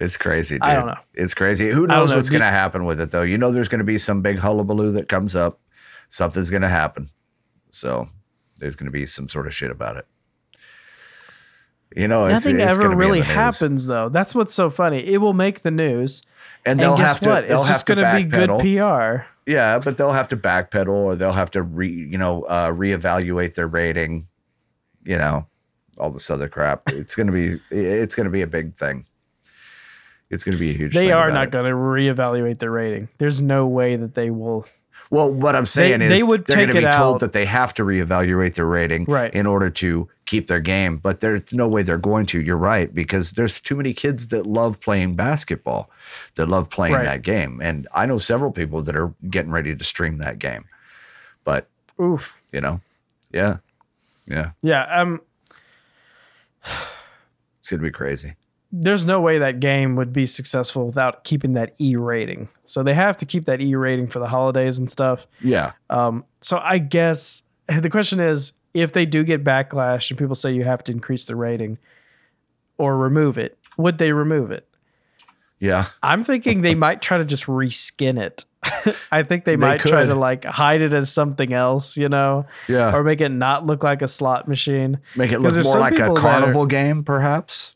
It's crazy, dude. I don't know. It's crazy. Who knows know. what's going to happen with it, though? You know, there's going to be some big hullabaloo that comes up. Something's going to happen. So there's going to be some sort of shit about it. You know, it's, Nothing it's ever gonna be in really happens though. That's what's so funny. It will make the news. and And, guess have to. what? It's just going to be good. PR. Yeah, but they'll have to backpedal, or they'll have to re, you know, uh, reevaluate their rating. You know, all this other crap. It's gonna be. It's gonna be a big thing. It's gonna be a huge. Thing. They are not it. going to reevaluate their rating. There's no way that they will. Well, what I'm saying They- is they would they're going to be told out- that they have to reevaluate their rating Right. in order to keep their game, but there's no way they're going to. You're right because there's too many kids that love playing basketball, that love playing Right. that game, and I know several people that are getting ready to stream that game. But Oof. you know, yeah, yeah, Yeah. Um. it's gonna be crazy. There's no way that game would be successful without keeping that E rating. So they have to keep that E rating for the holidays and stuff. Yeah, Um. So I guess the question is, if they do get backlash and people say you have to increase the rating or remove it, would they remove it? yeah, I'm thinking they might try to just reskin it. I think they, might try to like hide it as something else, you know, yeah. or make it not look like a slot machine. Make it look more like a that are- carnival game, perhaps.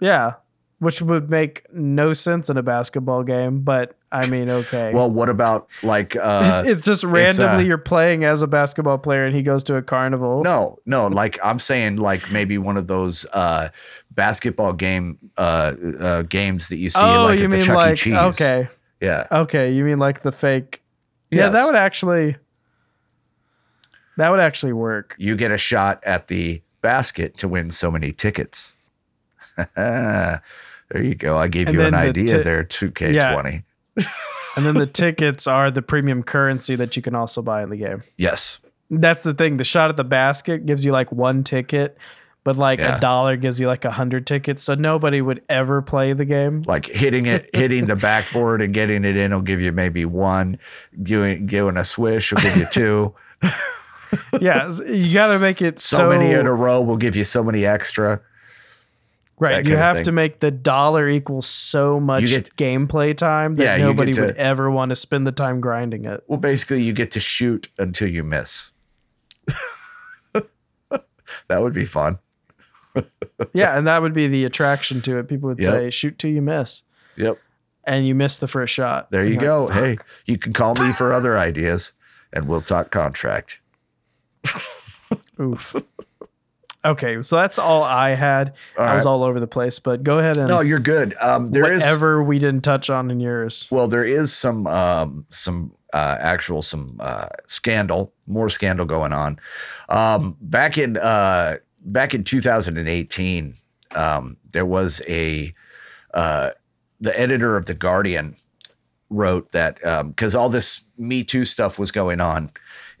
Yeah, which would make no sense in a basketball game, but I mean, okay. Well, what about like? uh it's just randomly you're playing as a basketball player and he goes to a carnival. No, no, like I'm saying, like maybe one of those uh, basketball game uh, uh, games that you see oh, like you at the mean Chuck E. Cheese. okay, Yeah. okay, you mean like the fake? Yeah, that would actually that would actually work. You get a shot at the basket to win so many tickets. there you go. I gave And you an the idea ti- there, 2K20. And then the tickets are the premium currency that you can also buy in the game. Yes. That's the thing. The shot at the basket gives you like one ticket, but like Yeah. a dollar gives you like a hundred tickets. So nobody would ever play the game. Like hitting it, hitting the backboard and getting it in will give you maybe one. Giving, giving a swish will give you two. yeah, you got to make it so, so, many in a row will give you so many extra. Right. You have to make the dollar equal so much get- gameplay time that Yeah, nobody to- would ever want to spend the time grinding it. Well, basically, you get to shoot until you miss. that would be fun. yeah, and that would be the attraction to it. People would Yep. say, "Shoot till you miss," Yep. and you miss the first shot. There you go. Hey, you can call me for other ideas and we'll talk contract. Oof. Okay, so that's all I had. All I was right. all over the place, but go ahead and No, you're good. Um, there is whatever we didn't touch on in yours. well, there is some um, some uh, actual some uh, scandal, more scandal going on. Um, back in uh, back in 2018, um, there was a uh, the editor of the Guardian wrote that because all this Me Too stuff was going on,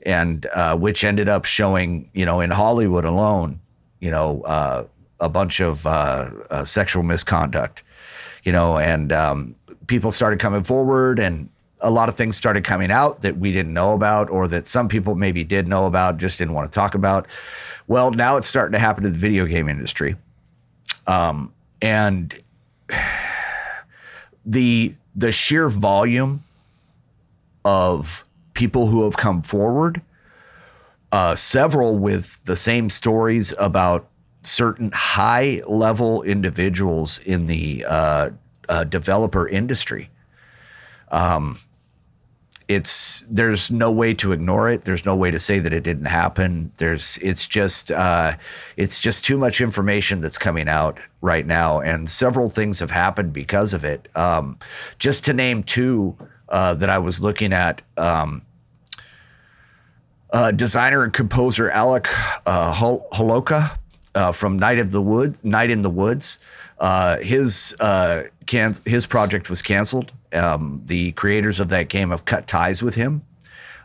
and uh, which ended up showing, you know, in Hollywood alone, you know, uh, a bunch of uh, uh, sexual misconduct, you know, and um, people started coming forward, and a lot of things started coming out that we didn't know about, or that some people maybe did know about, just didn't want to talk about. Well, now it's starting to happen to the video game industry, um, and the the sheer volume of people who have come forward, uh, several with the same stories about certain high level individuals in the uh, uh, developer industry. Um, it's there's no way to ignore it. There's no way to say that it didn't happen. There's it's just uh, it's just too much information that's coming out right now, and several things have happened because of it. Um, just to name two uh, that I was looking at. Um, uh, designer and composer Alec uh, Hol- Holowka uh, from Night of the Woods, Night in the Woods. Uh, his uh, can- his project was canceled. Um, the creators of that game have cut ties with him.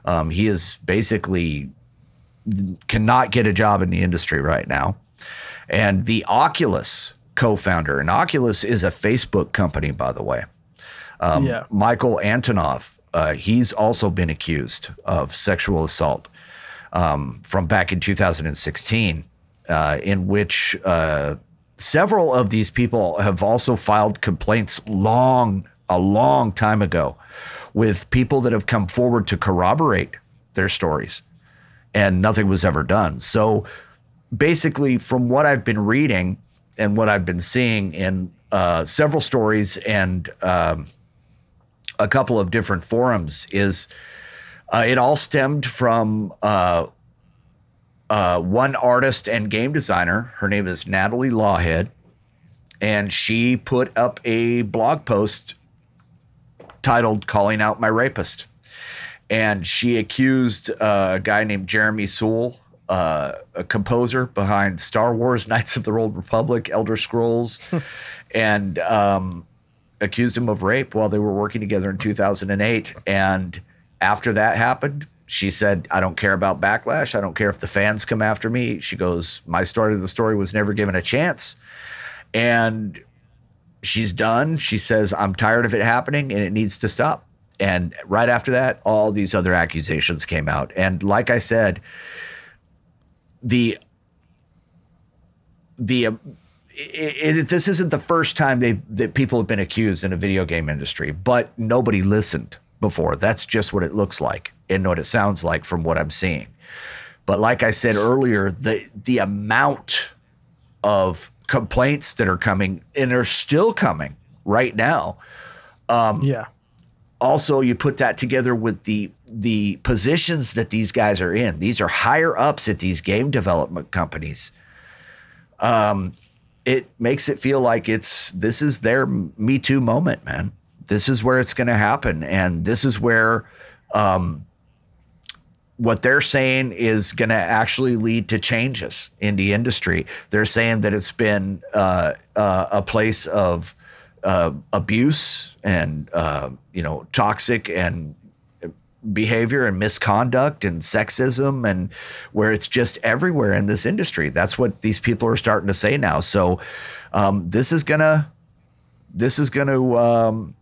Um, he is basically cannot get a job in the industry right now. And the Oculus co-founder, and Oculus is a Facebook company, by the way. Um, Yeah. Michael Antonov, uh, he's also been accused of sexual assault um, from back in 2016, uh, in which uh, several of these people have also filed complaints long, a long time ago, with people that have come forward to corroborate their stories, and nothing was ever done. So basically, from what I've been reading, and what I've been seeing in uh, several stories and um, a couple of different forums is uh, it all stemmed from uh, uh, one artist and game designer. Her name is Nathalie Lawhead, and she put up a blog post titled "Calling Out My Rapist." and she accused uh, a guy named Jeremy Soule, uh, a composer behind Star Wars, Knights of the Old Republic, Elder Scrolls, and um, accused him of rape while they were working together in 2008. And after that happened, she said, I don't care about backlash. I don't care if the fans come after me. She goes, My story of the story was never given a chance. And she's done. She says, I'm tired of it happening and it needs to stop. And right after that, all these other accusations came out. And like I said, the the um, it, it, this isn't the first time they that people have been accused in a video game industry, but nobody listened before. That's just what it looks like and what it sounds like from what I'm seeing. But like I said earlier, the the amount of complaints that are coming and are still coming right now. Um, yeah. Also, you put that together with the the positions that these guys are in. These are higher ups at these game development companies. Um, it makes it feel like it's this is their Me Too moment, man. This is where it's going to happen, and this is where um, what they're saying is going to actually lead to changes in the industry. They're saying that it's been uh, uh, a place of uh, abuse and uh, you know toxic and behavior and misconduct and sexism and where it's just everywhere in this industry. That's what these people are starting to say now. So um, this is gonna this is gonna um,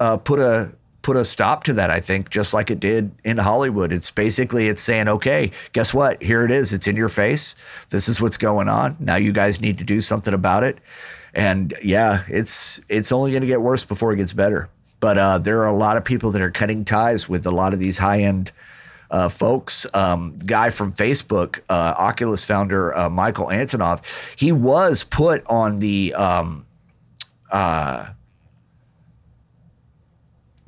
uh, put a put a stop to that. I think just like it did in Hollywood. It's basically it's saying, okay, guess what? Here it is. It's in your face. This is what's going on. Now you guys need to do something about it. And yeah, it's it's only going to get worse before it gets better. But uh, there are a lot of people that are cutting ties with a lot of these high end uh, folks. Um, guy from Facebook, uh, Oculus founder uh, Michael Antonov, he was put on the um, uh,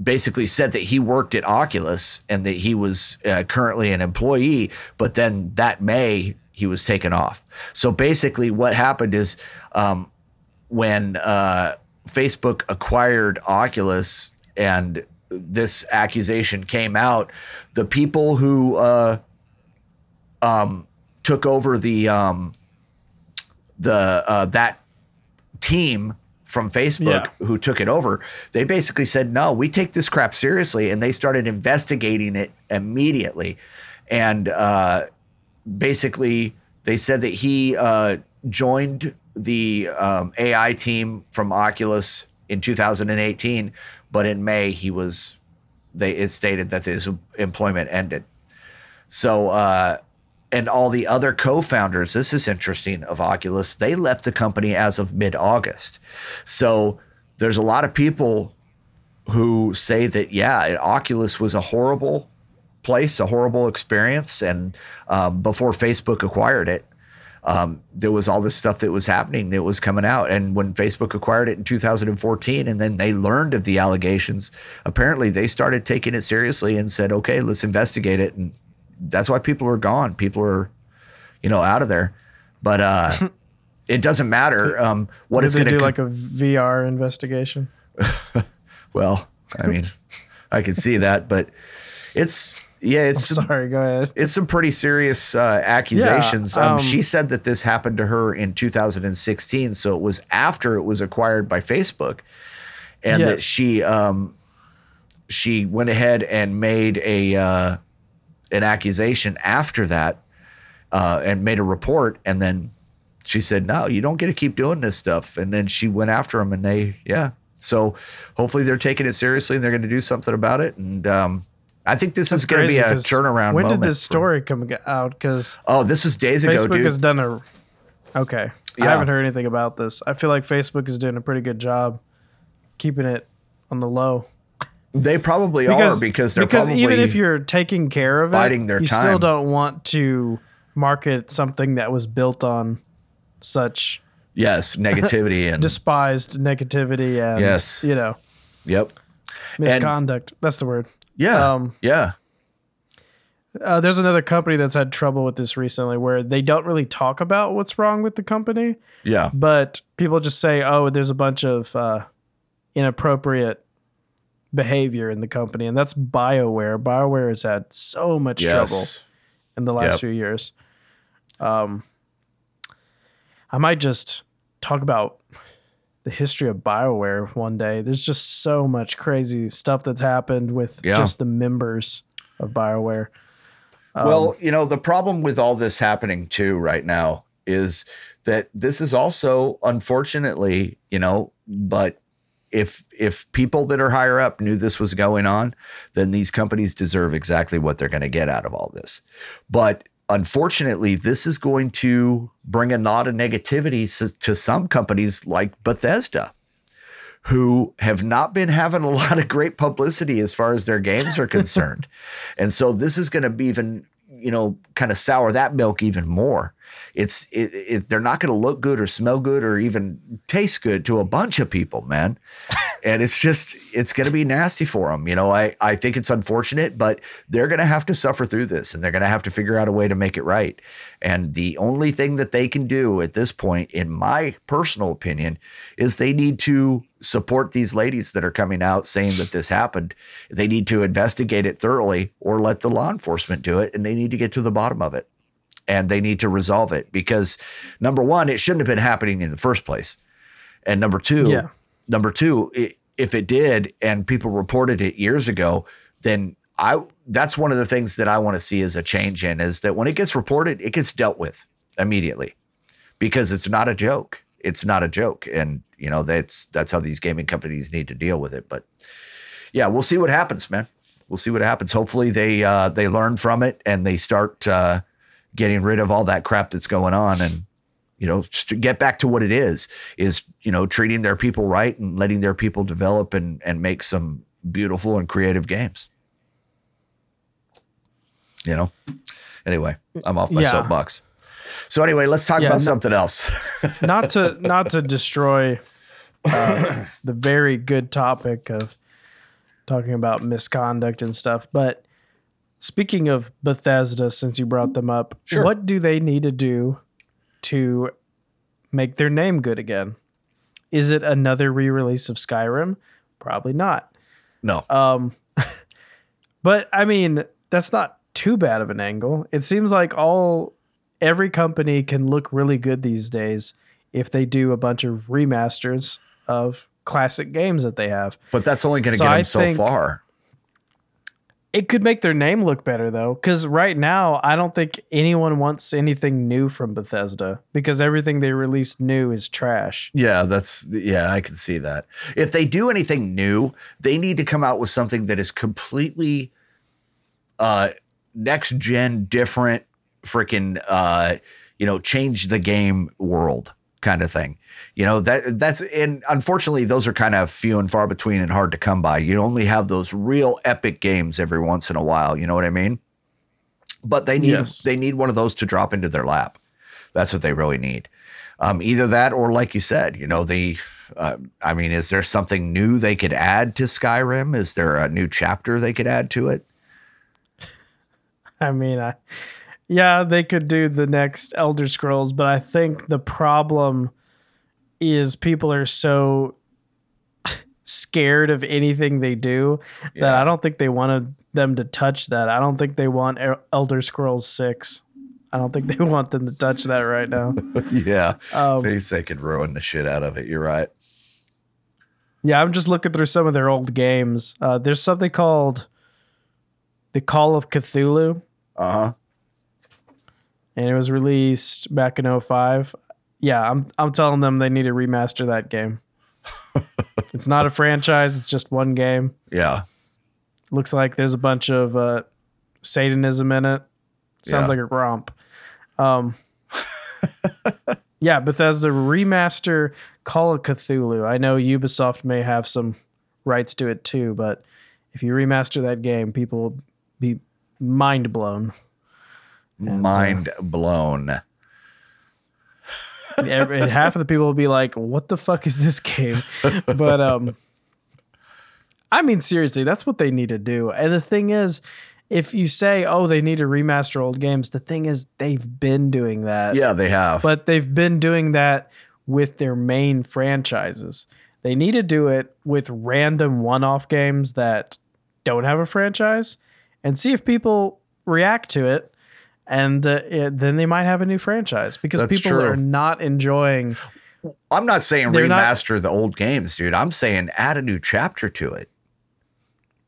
basically said that he worked at Oculus and that he was uh, currently an employee, but then that May he was taken off. So basically, what happened is um, when uh, Facebook acquired Oculus and this accusation came out, the people who uh, um, took over the um, the uh, that team from Facebook yeah. who took it over, they basically said, "No, we take this crap seriously," and they started investigating it immediately, and uh, basically they said that he uh, joined the um, AI team from Oculus in 2018, but in May he was they it stated that his employment ended. So uh, and all the other co-founders, this is interesting of Oculus, they left the company as of mid-August. So there's a lot of people who say that yeah, Oculus was a horrible place, a horrible experience, and um, before Facebook acquired it, um, there was all this stuff that was happening that was coming out. And when Facebook acquired it in 2014, and then they learned of the allegations, apparently they started taking it seriously and said, okay, let's investigate it. And that's why people are gone. People are, you know, out of there. But uh, it doesn't matter um, what it's going to do, co- like a VR investigation. well, I mean, I can see that, but it's yeah, it's I'm sorry. Go ahead. It's some pretty serious uh, accusations. Yeah, um, um, she said that this happened to her in 2016, so it was after it was acquired by Facebook, and yes. that she um, she went ahead and made a uh, an accusation after that, uh, and made a report, and then she said, "No, you don't get to keep doing this stuff." And then she went after him and they, yeah. So hopefully they're taking it seriously and they're going to do something about it, and um, I think this That's is going to be a turnaround. When did this story for, come out? Because oh, this was days Facebook ago. Facebook has done a okay. Yeah. I haven't heard anything about this. I feel like Facebook is doing a pretty good job keeping it on the low. They probably because, are because they're because even if you're taking care of it, their you time. still don't want to market something that was built on such Yes, negativity and despised negativity and Yes. you know yep. misconduct. That's the word. Yeah. Um, yeah. Uh, there's another company that's had trouble with this recently, where they don't really talk about what's wrong with the company, Yeah. but people just say, "Oh, there's a bunch of uh, inappropriate behavior in the company," and that's Bioware. Bioware has had so much trouble in the last Yep. few years. Um, I might just talk about the history of BioWare one day. There's just so much crazy stuff that's happened with Yeah. just the members of BioWare. Um, well, you know, the problem with all this happening too right now is that this is also unfortunately, you know, but if if people that are higher up knew this was going on, then these companies deserve exactly what they're going to get out of all this. But unfortunately, this is going to bring a lot of negativity to some companies like Bethesda who have not been having a lot of great publicity as far as their games are concerned. and so this is going to be even, you know, kind of sour that milk even more. It's it, it, they're not going to look good or smell good or even taste good to a bunch of people, man. and it's just it's going to be nasty for them. You know, I I think it's unfortunate, but they're going to have to suffer through this and they're going to have to figure out a way to make it right. And the only thing that they can do at this point in my personal opinion is they need to support these ladies that are coming out saying that this happened. They need to investigate it thoroughly or let the law enforcement do it and they need to get to the bottom of it. And they need to resolve it because number one, it shouldn't have been happening in the first place. And number two, Yeah. number two, i if it did and people reported it years ago, then I that's one of the things that I want to see as a change in is that when it gets reported, it gets dealt with immediately because it's not a joke. It's not a joke, and you know that's that's how these gaming companies need to deal with it. But yeah, we'll see what happens, man. We'll see what happens. Hopefully they uh, they learn from it and they start uh, getting rid of all that crap that's going on and you know just to get back to what it is is you know treating their people right and letting their people develop and and make some beautiful and creative games. You know. Anyway, I'm off my Yeah. soapbox. So anyway, let's talk Yeah, about no- something else. not to not to destroy uh, the very good topic of talking about misconduct and stuff, but speaking of Bethesda, since you brought them up, Sure. what do they need to do to make their name good again? Is it another re-release of Skyrim? Probably not. no. Um, but I mean, that's not too bad of an angle. It seems like all every company can look really good these days if they do a bunch of remasters of classic games that they have. But that's only going to So get I them so think- far. It could make their name look better though, because right now I don't think anyone wants anything new from Bethesda because everything they released new is trash. Yeah, that's yeah, I can see that. If they do anything new, they need to come out with something that is completely uh next gen different freaking uh you know, change the game world kind of thing. You know, that that's and unfortunately those are kind of few and far between and hard to come by. You only have those real epic games every once in a while, you know what I mean? But they need Yes. they need one of those to drop into their lap. That's what they really need. Um, either that or, like you said, you know, the. Uh, I mean, is there something new they could add to Skyrim? Is there a new chapter they could add to it? I mean, I, yeah, they could do the next Elder Scrolls, but I think the problem is people are so scared of anything they do that I don't think they wanted them to touch that. I don't think they want Elder Scrolls 6. I don't think they want them to touch that right now. yeah, Um, they they could ruin the shit out of it. You're right. yeah, I'm just looking through some of their old games. Uh, there's something called The Call of Cthulhu. Uh huh. And it was released back in 05. Yeah, I'm I'm telling them they need to remaster that game. it's not a franchise, it's just one game. Yeah. Looks like there's a bunch of uh, Satanism in it. Sounds Yeah. like a romp. Um, yeah, Bethesda remaster Call of Cthulhu. I know Ubisoft may have some rights to it too, but if you remaster that game, people will be mind blown. And, uh, Mind blown. Every, and half of the people will be like, "What the fuck is this game?" But um, I mean, seriously, that's what they need to do. And the thing is, if you say, "Oh, they need to remaster old games," the thing is, they've been doing that. Yeah, they have. but they've been doing that with their main franchises. They need to do it with random one-off games that don't have a franchise, and see if people react to it. And uh, it, then they might have a new franchise because That's people true. are not enjoying I'm not saying They're not- remaster the old games, dude. I'm saying add a new chapter to it.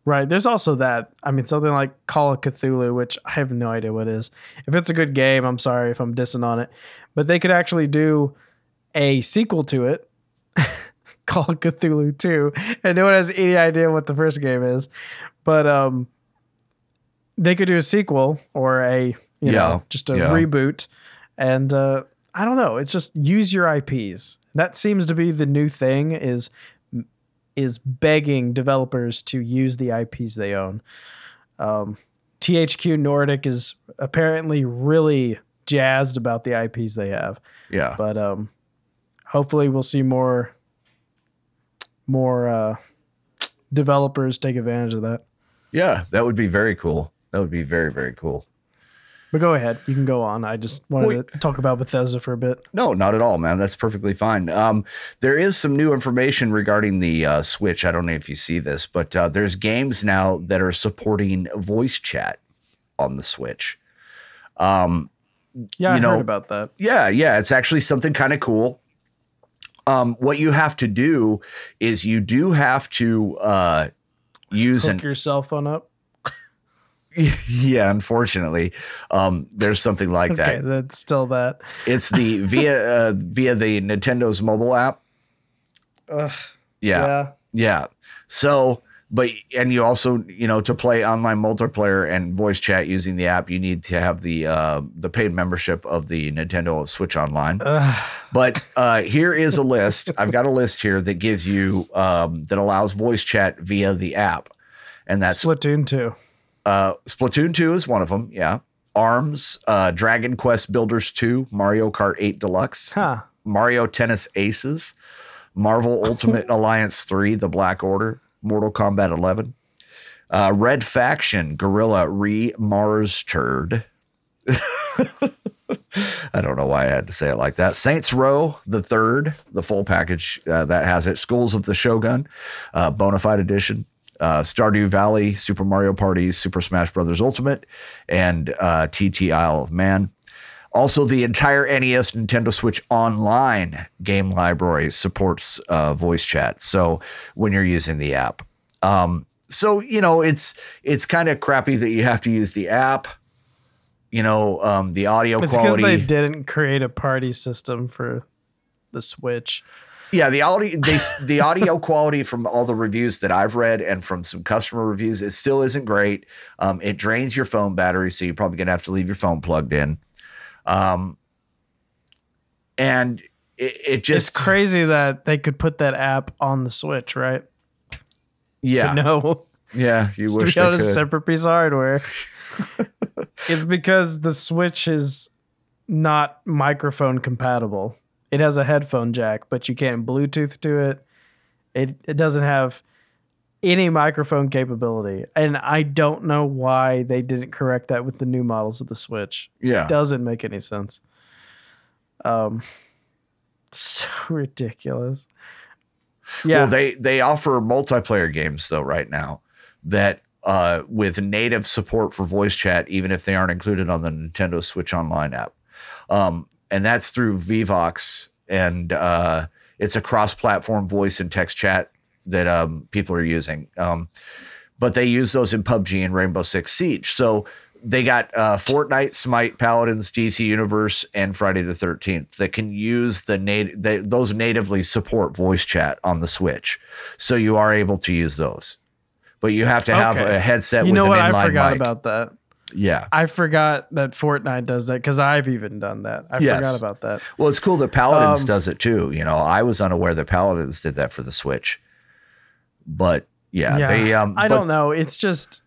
Right. There's also that. I mean, something like Call of Cthulhu, which I have no idea what it is. If it's a good game, I'm sorry if I'm dissing on it, but they could actually do a sequel to it, Call of Cthulhu 2, and no one has any idea what the first game is. But um, they could do a sequel or a you Yeah, know just a yeah. reboot, and uh, I don't know. It's just use your IPs. That seems to be the new thing. Is is begging developers to use the IPs they own. Um, THQ Nordic is apparently really jazzed about the IPs they have, Yeah. but um, hopefully we'll see more more uh, developers take advantage of that. Yeah, that would be very cool. That would be very, very cool. But go ahead, you can go on. I just wanted Wait. to talk about Bethesda for a bit. No, not at all, man. That's perfectly fine. Um, there is some new information regarding the uh, Switch. I don't know if you see this, but uh, there's games now that are supporting voice chat on the Switch. Um, Yeah, I know- heard about that. yeah, yeah, it's actually something kind of cool. Um, what you have to do is you do have to uh, use an your cell phone up. yeah. Unfortunately, um, there's something like that. Okay, that's still that. It's the via uh, via the Nintendo's mobile app. Ugh, Yeah, yeah. yeah. So, but and you also you know to play online multiplayer and voice chat using the app, you need to have the uh, the paid membership of the Nintendo Switch Online. Ugh. But uh, here is a list. I've got a list here that gives you um, that allows voice chat via the app, and that's Splatoon 2. Uh, Splatoon 2 is one of them. Yeah. ARMS, uh, Dragon Quest Builders 2, Mario Kart 8 Deluxe, Huh. Mario Tennis Aces, Marvel Ultimate Alliance 3, The Black Order, Mortal Kombat 11, uh, Red Faction, Guerrilla Re Mars Turd. I don't know why I had to say it like that. Saints Row, the third, the full package uh, that has it. Skulls of the Shogun, uh, Bonafide Edition, uh, Stardew Valley, Super Mario Party, Super Smash Brothers Ultimate, and uh, TT Isle of Man. Also, the entire NES Nintendo Switch Online game library supports uh, voice chat. So when you're using the app, um, so you know it's it's kind of crappy that you have to use the app. You know, um, the audio It's because quality. they didn't create a party system for the Switch. Yeah, the audio they, the audio quality from all the reviews that I've read and from some customer reviews, it still isn't great. Um, it drains your phone battery, so you're probably gonna have to leave your phone plugged in. Um, and it, it just it's crazy that they could put that app on the Switch, right? yeah No, yeah you it's wish they on a separate piece of hardware. it's because the Switch is not microphone compatible. It has a headphone jack, but you can't Bluetooth to it. It it doesn't have any microphone capability, and I don't know why they didn't correct that with the new models of the Switch. yeah it doesn't make any sense. Um, so ridiculous. Yeah, Well, they they offer multiplayer games though right now that uh, with native support for voice chat, even if they aren't included on the Nintendo Switch Online app, um, and that's through Vivox, and uh, it's a cross-platform voice and text chat that um, people are using. Um, but they use those in PUBG and Rainbow Six Siege. So they got uh, Fortnite, Smite, Paladins, DC Universe, and Friday the Thirteenth that can use the native. Those natively support voice chat on the Switch, so you are able to use those. But you have to have Okay. a headset you with know an what? I forgot mic. about that. Yeah. I forgot that Fortnite does that because I've even done that. I Yes. forgot about that. Well, it's cool that Paladins Um, does it too. You know, I was unaware that Paladins did that for the Switch, but yeah, Yeah, they. Um, I but- don't know. It's just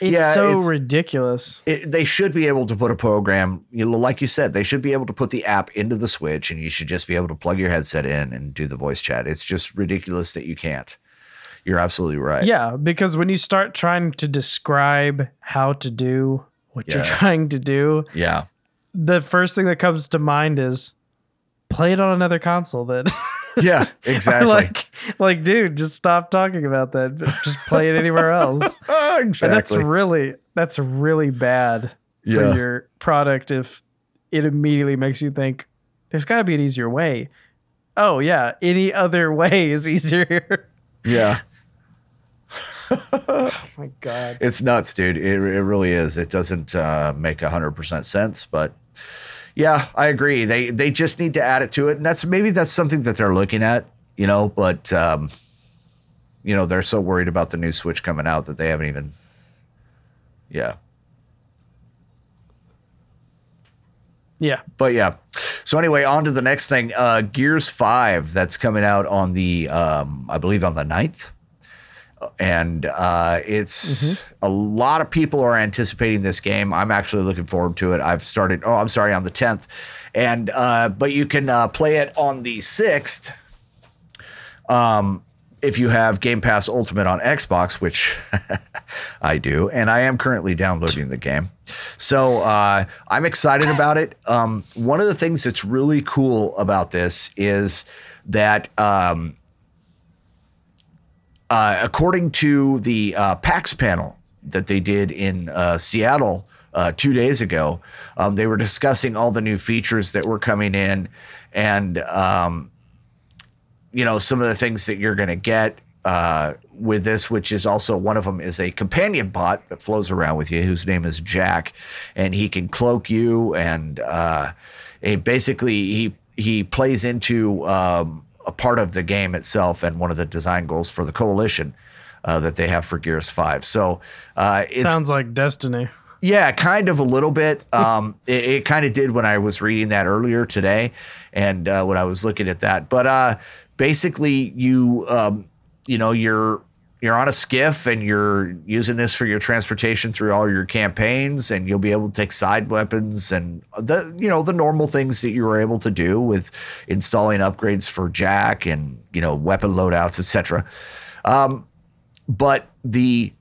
It's Yeah, so it's- ridiculous. it, they should be able to put a program, you know, like you said, they should be able to put the app into the Switch, and you should just be able to plug your headset in and do the voice chat. It's just ridiculous that you can't. You're absolutely right. Yeah, because when you start trying to describe how to do what you're trying to do, Yeah. the first thing that comes to mind is play it on another console then. Yeah. Exactly. like like dude, just stop talking about that. Just play it anywhere else. Ah, And that's really that's really bad Yeah. for your product if it immediately makes you think there's got to be an easier way. Oh yeah, any other way is easier. yeah. Oh my god. It's nuts, dude. It, it really is. It doesn't uh, make hundred percent sense, but yeah, I agree. They they just need to add it to it, and that's maybe that's something that they're looking at, you know. But um, you know, they're so worried about the new Switch coming out that they haven't even. Yeah, Yeah. but yeah. So anyway, on to the next thing. Uh, Gears Five that's coming out on the um, I believe on the 9th. And uh, it's a lot of people are anticipating this game. I'm actually looking forward to it. I've started. Oh, I'm sorry, on the 10th, and uh, but you can uh, play it on the 6th. Um, if you have Game Pass Ultimate on Xbox, which I do, and I am currently downloading the game. So uh, I'm excited about it. Um, one of the things that's really cool about this is that um, uh, according to the uh, PAX panel that they did in uh, Seattle uh, two days ago, um, they were discussing all the new features that were coming in and, um, you know, some of the things that you're going to get uh, with this, which is also one of them is a companion bot that flows around with you, whose name is Jack, and he can cloak you and basically he he plays into um, a part of the game itself and one of the design goals for the coalition uh, that they have for Gears Five. So uh, it's Sounds like Destiny. yeah, kind of a little bit. Um, it, it kind of did when I was reading that earlier today, and uh, when I was looking at that. But uh, basically, you um, you know you're you're on a skiff and you're using this for your transportation through all your campaigns, and you'll be able to take side weapons and the you know the normal things that you were able to do with installing upgrades for Jack and you know weapon loadouts, etc. Um, but the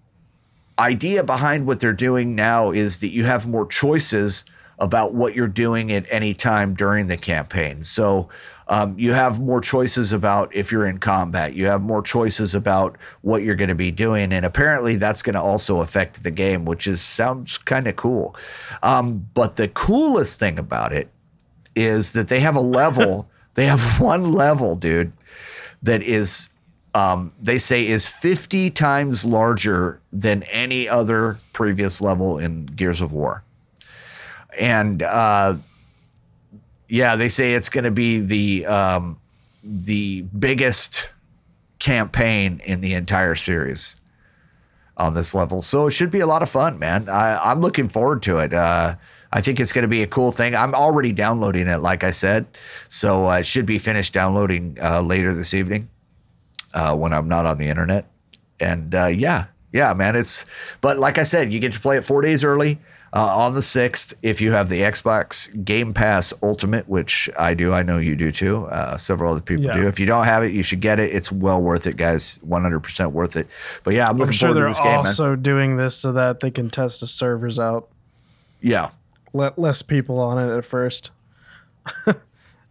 idea behind what they're doing now is that you have more choices about what you're doing at any time during the campaign. So um, you have more choices about if you're in combat. You have more choices about what you're going to be doing, and apparently that's going to also affect the game, which is sounds kind of cool. Um, but the coolest thing about it is that they have a level. they have one level, dude, that is um, they say is 50 times larger than any other previous level in Gears of War. And uh, yeah, they say it's going to be the um, the biggest campaign in the entire series on this level. So it should be a lot of fun, man. I, I'm looking forward to it. Uh, I think it's going to be a cool thing. I'm already downloading it, like I said, so uh, it should be finished downloading uh, later this evening uh, when I'm not on the internet. And uh, yeah, yeah, man, it's. But like I said, you get to play it four days early uh, on the sixth if you have the Xbox Game Pass Ultimate, which I do. I know you do too. Uh, several other people Yeah. do. If you don't have it, you should get it. It's well worth it, guys. 100 percent worth it. But yeah, I'm looking I'm sure forward to they're this game, man. also doing this so that they can test the servers out. Yeah, Let less people on it at first.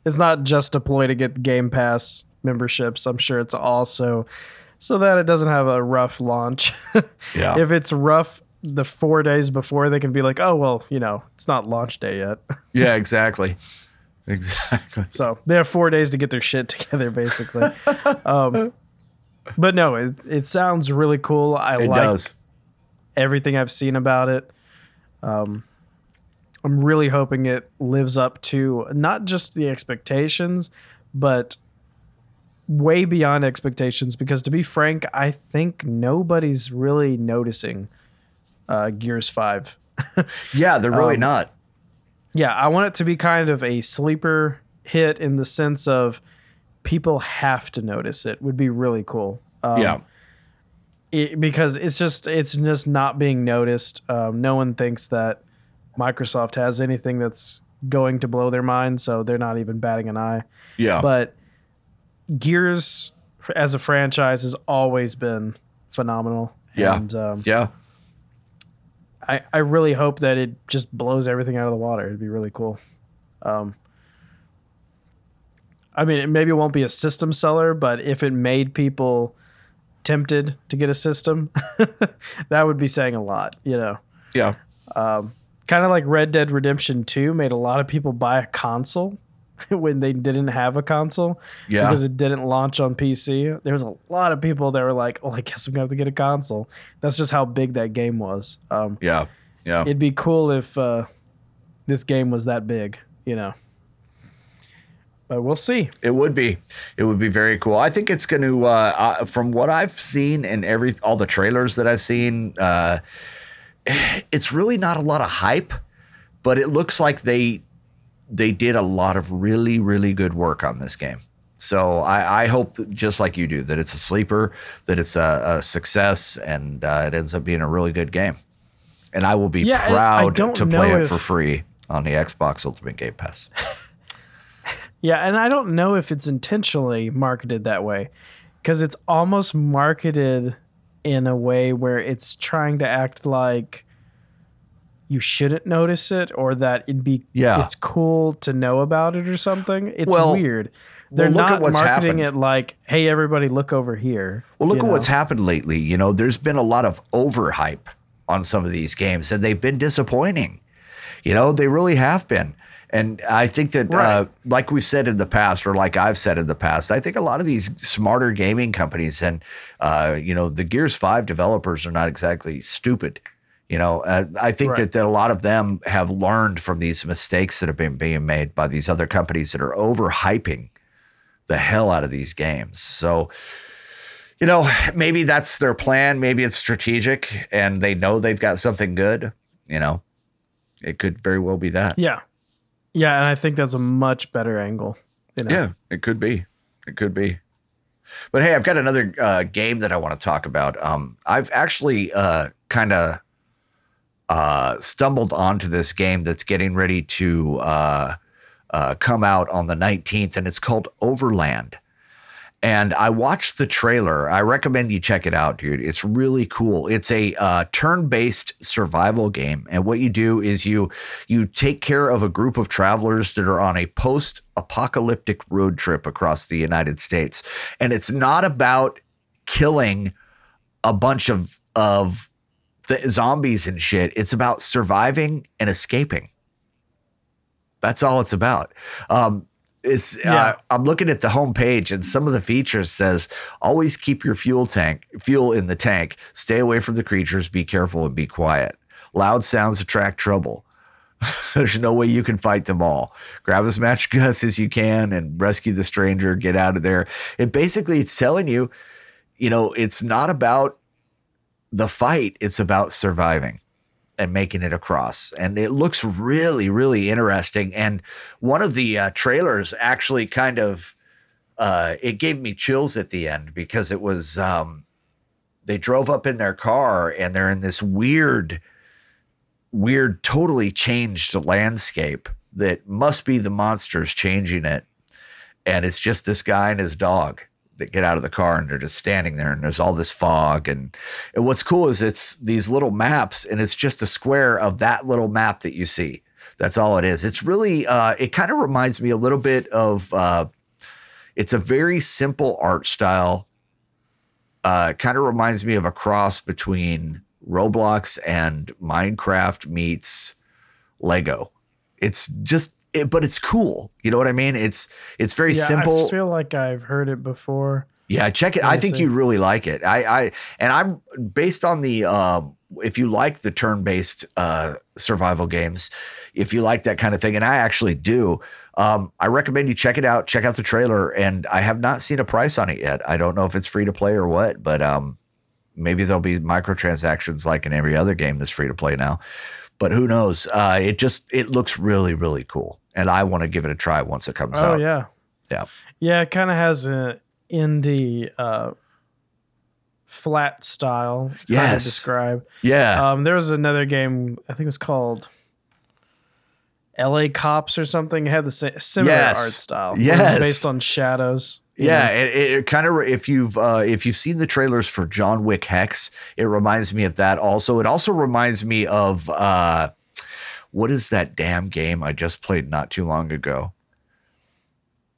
it's not just a ploy to get Game Pass memberships. I'm sure it's also so that it doesn't have a rough launch. yeah, if it's rough the four days before, they can be like, oh well, you know, it's not launch day yet. yeah, exactly, exactly. So they have four days to get their shit together, basically. um, but no, it it sounds really cool. I It like does. everything I've seen about it. Um, I'm really hoping it lives up to not just the expectations, but way beyond expectations. Because to be frank, I think nobody's really noticing uh, Gears Five. Yeah, they're really Um, not. Yeah, I want it to be kind of a sleeper hit in the sense of people have to notice it. Would be really cool. Um, yeah, it, because it's just it's just not being noticed. Um, no one thinks that Microsoft has anything that's going to blow their mind, so they're not even batting an eye. Yeah. But Gears as a franchise has always been phenomenal. Yeah. And um, yeah. I, I really hope that it just blows everything out of the water. It'd be really cool. Um, I mean, it- maybe it won't be a system seller, but if it made people tempted to get a system, that would be saying a lot, you know. Yeah. Kind of like Red Dead Redemption 2 made a lot of people buy a console when they didn't have a console Yeah. because it didn't launch on PC. There was a lot of people that were like, "Oh, I guess I'm going to have to get a console." That's just how big that game was. Um, Yeah. Yeah. it'd be cool if uh, this game was that big, you know. But we'll see. It would be. It would be very cool. I think it's going to, uh, uh, from what I've seen and every all the trailers that I've seen, uh, it's really not a lot of hype, but it looks like they they did a lot of really really good work on this game. So I, I hope that just like you do that it's a sleeper, that it's a, a success, and uh, it ends up being a really good game. And I will be Yeah, proud to play it if- for free on the Xbox Ultimate Game Pass. Yeah, and I don't know if it's intentionally marketed that way because it's almost marketed in a way where it's trying to act like you shouldn't notice it or that it'd be Yeah. it's cool to know about it or something. It's Well- weird. They're well, not marketing happened. it like, "Hey, everybody, look over here." Well, look at know? what's happened lately. You know, there's been a lot of overhype on some of these games, and they've been disappointing. You know, they really have been. And I think that, uh, like we've said in the past, or like I've said in the past, I think a lot of these smarter gaming companies and, uh, you know, the Gears 5 developers are not exactly stupid. You know, uh, I think Right. that, that a lot of them have learned from these mistakes that have been being made by these other companies that are overhyping the hell out of these games. So, you know, maybe that's their plan. Maybe it's strategic and they know they've got something good. You know, it could very well be that. Yeah. Yeah, and I think that's a much better angle. You know? Yeah, it could be. It could be. But hey, I've got another uh, game that I want to talk about. Um, I've actually uh, kind of uh, stumbled onto this game that's getting ready to uh, uh, come out on the 19th, and it's called Overland. And I watched the trailer. I recommend you check it out, dude. It's really cool. It's a uh, turn-based survival game, and what you do is you you take care of a group of travelers that are on a post-apocalyptic road trip across the United States. And it's not about killing a bunch of of the zombies and shit. It's about surviving and escaping. That's all it's about. Um, it's Yeah. uh, I'm looking at the homepage and some of the features says always keep your fuel tank fuel in the tank. Stay away from the creatures. Be careful and be quiet. Loud sounds attract trouble. There's no way you can fight them all. Grab as much gus as you can and rescue the stranger. Get out of there. It basically it's telling you, you know, it's not about the fight. It's about surviving and making it across. And it looks really, really interesting. And one of the uh, trailers actually kind of uh, it gave me chills at the end because it was um, they drove up in their car and they're in this weird, weird, totally changed landscape that must be the monsters changing it. And it's just this guy and his dog that get out of the car and they're just standing there and there's all this fog. And and what's cool is it's these little maps and it's just a square of that little map that you see. That's all it is. It's really uh it kind of reminds me a little bit of uh it's a very simple art style. Uh kind of reminds me of a cross between roblox and minecraft meets lego. It's just it, but it's cool you know what i mean it's it's very Yeah, simple I feel like I've heard it before. yeah, check it. I think you'd really like it. I, I and I'm based on the um, if you like the turn-based uh, survival games, if you like that kind of thing, and I actually do. Um, I recommend you check it out. Check out the trailer, and I have not seen a price on it yet. I don't know if it's free to play or what, but um, maybe there'll be microtransactions like in every other game that's free to play now. But who knows? Uh, it just it looks really really cool, and I want to give it a try once it comes Oh out. yeah, Yeah. yeah. It kind of has an indie uh, flat style. Yes. describe. Yeah. Um, there was another game. I think it was called L.A. Cops or something. It had the sa- similar Yes. art style. Yes. based on shadows. you Yeah, it, it kind of if you've uh, if you've seen the trailers for John Wick Hex, it reminds me of that. Also, it also reminds me of uh, what is that damn game I just played not too long ago?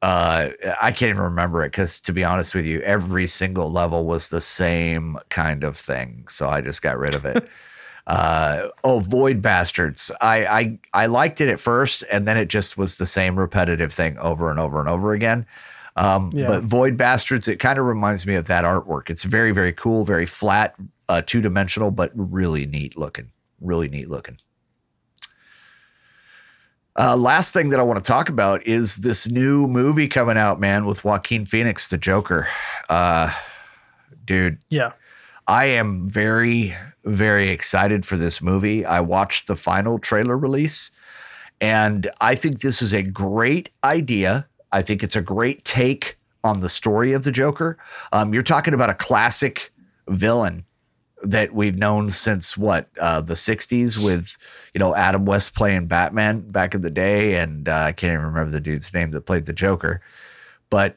Uh, I can't even remember it because to be honest with you, every single level was the same kind of thing. So I just got rid of it. uh, oh, Void Bastards. I, I I liked it at first, and then it just was the same repetitive thing over and over and over again. Um, Yeah. But Void Bastards, it kind of reminds me of that artwork. It's very, very cool, very flat, uh, two dimensional, but really neat looking. Really neat looking. Uh, last thing that I want to talk about is this new movie coming out, man, with Joaquin Phoenix, the Joker. Uh, dude, yeah. I am very, very excited for this movie. I watched the final trailer release, and I think this is a great idea. I think it's a great take on the story of the Joker. Um, you're talking about a classic villain that we've known since what uh, the '60s, with you know Adam West playing Batman back in the day, and uh, I can't even remember the dude's name that played the Joker, but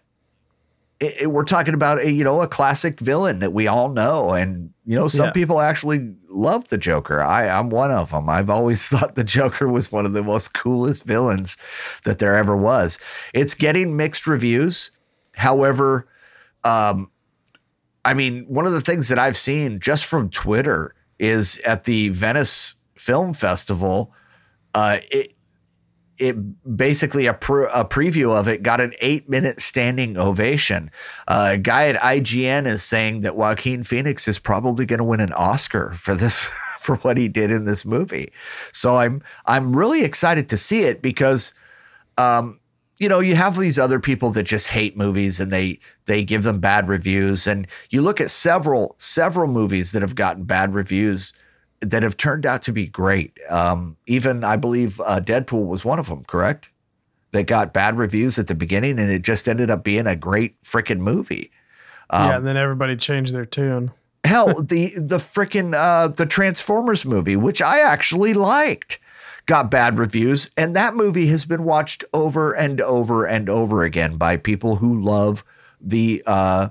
it, it- we're talking about a you know a classic villain that we all know, and you know some Yeah. people actually love the Joker. I I'm one of them. I've always thought the Joker was one of the most coolest villains that there ever was. It's getting mixed reviews, however, um, I mean one of the things that I've seen just from Twitter is at the Venice Film Festival. Uh, it, it basically a, a preview of it got an eight minute standing ovation. Uh, a guy at IGN is saying that Joaquin Phoenix is probably going to win an Oscar for this for what he did in this movie. So I'm I'm really excited to see it because um, you know, you have these other people that just hate movies and they they give them bad reviews. And you look at several several movies that have gotten bad reviews that have turned out to be great. Um, even I believe uh, Deadpool was one of them. Correct? That got bad reviews at the beginning, and it just ended up being a great freaking movie. Um, yeah. And then everybody changed their tune. Hell, the the freaking uh, the Transformers movie, which I actually liked, got bad reviews, and that movie has been watched over and over and over again by people who love the uh,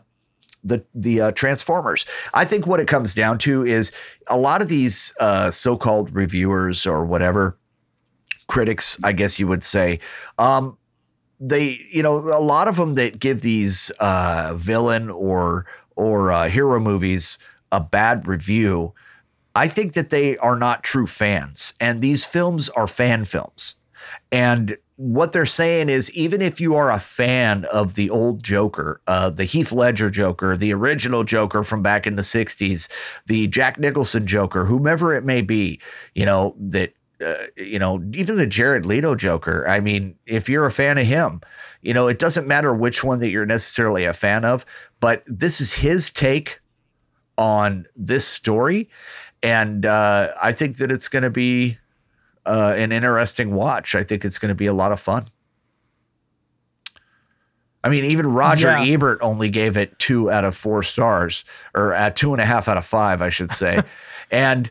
the the uh, Transformers. I think what it comes down to is a lot of these uh, so-called reviewers or whatever critics, I guess you would say. Um, they, you know, a lot of them that give these uh, villain or or uh, hero movies a bad review, I think that they are not true fans, and these films are fan films. And what they're saying is, even if you are a fan of the old Joker, uh, the Heath Ledger Joker, the original Joker from back in the '60s, the Jack Nicholson Joker, whomever it may be, you know that uh, you know, even the Jared Leto Joker. I mean, if you're a fan of him, you know, it doesn't matter which one that you're necessarily a fan of, but this is his take on this story. And uh, I think that it's going to be uh, an interesting watch. I think it's going to be a lot of fun. I mean, even Roger Yeah. Ebert only gave it two out of four stars, or at two and a half out of five, I should say. and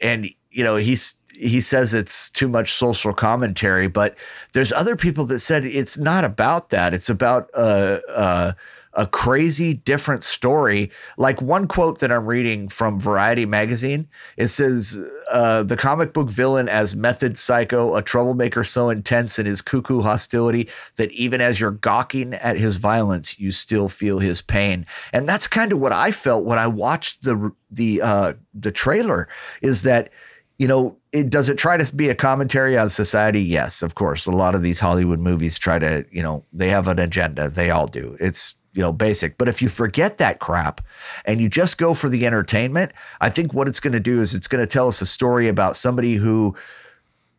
and you know he's he says it's too much social commentary, but there's other people that said it's not about that. It's about uh, uh, a crazy different story. Like one quote that I'm reading from Variety magazine, it says uh, the comic book villain as method psycho, a troublemaker so intense in his cuckoo hostility that even as you're gawking at his violence, you still feel his pain. And that's kind of what I felt when I watched the the uh, the trailer. Is that you know, it does it try to be a commentary on society? Yes, of course. A lot of these Hollywood movies try to, you know, they have an agenda. They all do. It's, you know, basic. But if you forget that crap and you just go for the entertainment, I think what it's going to do is it's going to tell us a story about somebody who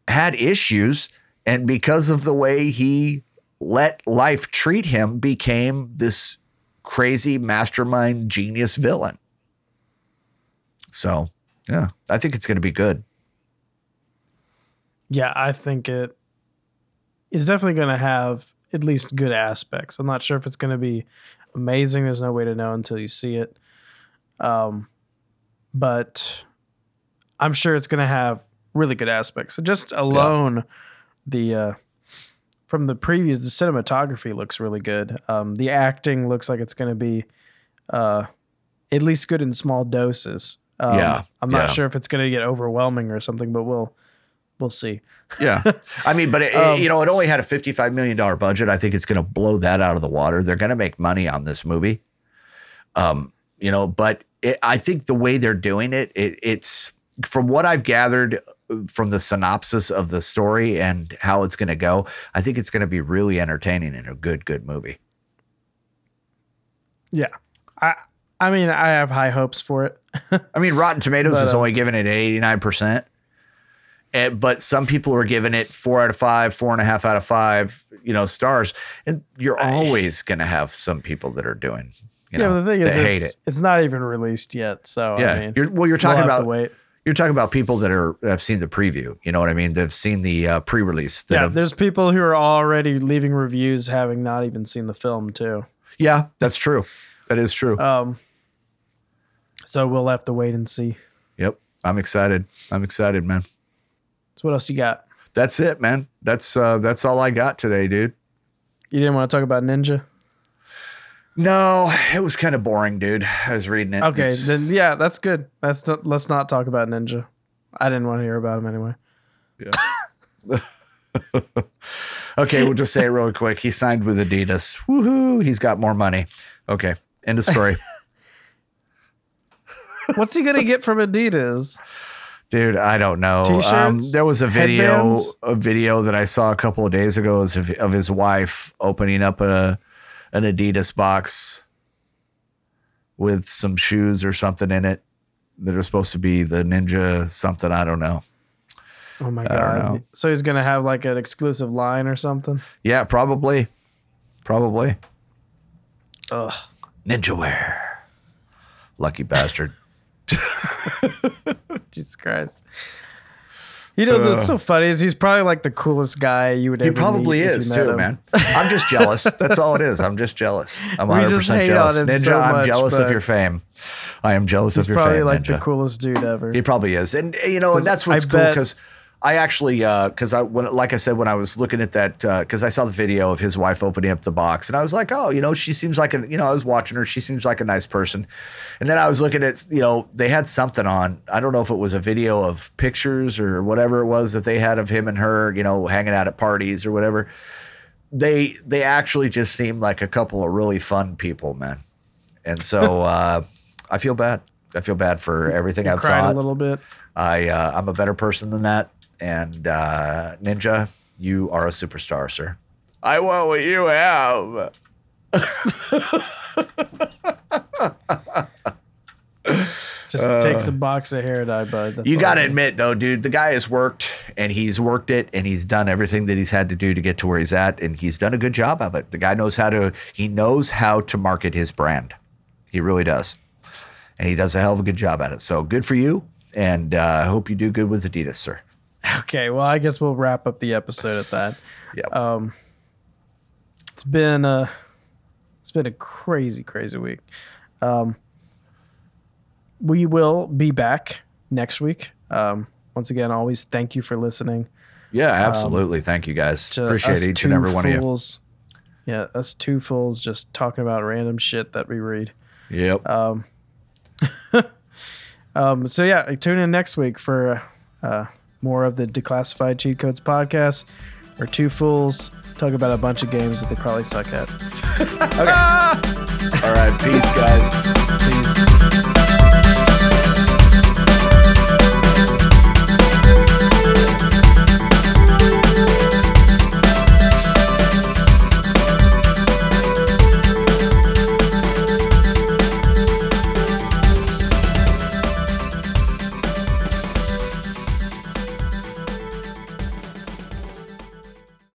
had issues and because of the way he let life treat him became this crazy mastermind genius villain. So, yeah, I think it's going to be good. Yeah, I think it is definitely going to have at least good aspects. I'm not sure if it's going to be amazing. There's no way to know until you see it. Um, but I'm sure it's going to have really good aspects. So Just alone, the uh, from the previews, the cinematography looks really good. Um, the acting looks like it's going to be uh, at least good in small doses. Um, Yeah, I'm not yeah. sure if it's going to get overwhelming or something, but we'll we'll see. Yeah. I mean, but it, Um, you know, it only had a $55 million budget. I think it's going to blow that out of the water. They're going to make money on this movie. Um, you know, but it, I think the way they're doing it, it, it's from what I've gathered from the synopsis of the story and how it's going to go, I think it's going to be really entertaining and a good, good movie. Yeah, I I mean I have high hopes for it. I mean, Rotten Tomatoes But, is uh, only giving it 89%. And, but some people are giving it four out of five, four and a half out of five, you know, stars. And you're always going to have some people that are doing, you yeah, know, the thing is, hate it's, it. it's not even released yet. So Yeah. I mean, you're, well, you're we'll talking to about, wait. you're talking about people that are, have seen the preview. You know what I mean? They've seen the uh, pre-release. Yeah, have, there's people who are already leaving reviews having not even seen the film too. yeah, that's true. That is true. Um, so we'll have to wait and see. yep. I'm excited. I'm excited, man. So what else you got? That's it, man. That's, uh, that's all I got today, dude. You didn't want to talk about Ninja? No, it was kind of boring, dude. I was reading it. Okay, It's- then yeah, that's good. That's not, let's not talk about Ninja. I didn't want to hear about him anyway. Yeah. Okay, we'll just say it real quick. He signed with Adidas. Woohoo! He's got more money. Okay, end of story. What's he gonna get from Adidas? Dude, I don't know. Um, there was a video, Headbands? a video that I saw a couple of days ago of, of his wife opening up a an Adidas box with some shoes or something in it that are supposed to be the Ninja something. I don't know. Oh my god! So he's gonna have like an exclusive line or something. Yeah, probably, probably Ugh. Ninja wear. Lucky bastard. Jesus Christ. You know that's so funny is he's probably like the coolest guy you would He ever probably meet if you is too, him. man. I'm just jealous. That's all it is. I'm just jealous. I'm 100% jealous. Ninja, so I'm jealous of your fame. I am jealous of your fame. He's probably like Ninja. the coolest dude ever. He probably is, and uh, you know, and that's what's I cool because I actually, because I, when, like I said, when I was looking at that, because I saw the video of his wife opening up the box, and I was like, oh, you know, she seems like a, you know, I was watching her, she seems like a nice person, and then I was looking at, you know, they had something on, I don't know if it was a video of pictures or whatever it was that they had of him and her, you know, hanging out at parties or whatever. They they actually just seemed like a couple of really fun people, man, and so uh, I feel bad. I feel bad for everything I've Cried thought. a little bit. I uh, I'm a better person than that. And uh, Ninja, you are a superstar, sir. I want what you have. Just take some box of hair dye, bud. That's Uh, You got to I need. admit, though, dude, the guy has worked and he's worked it and he's done everything that he's had to do to get to where he's at, and he's done a good job of it. The guy knows how to he knows how to market his brand. He really does, and he does a hell of a good job at it. So good for you, and uh, I hope you do good with Adidas, sir. Okay, well, I guess we'll wrap up the episode at that. Yeah. Um, it's been a it's been a crazy, crazy week. Um, we will be back next week. Um, once again, always thank you for listening. yeah, absolutely. Thank you guys. Appreciate each and every one of you. Yeah, us two fools just talking about random shit that we read. Yep. Um, so yeah, tune in next week for uh, more of the Declassified Cheat Codes podcast, where two fools talk about a bunch of games that they probably suck at. Okay. All right. Peace, guys. Peace.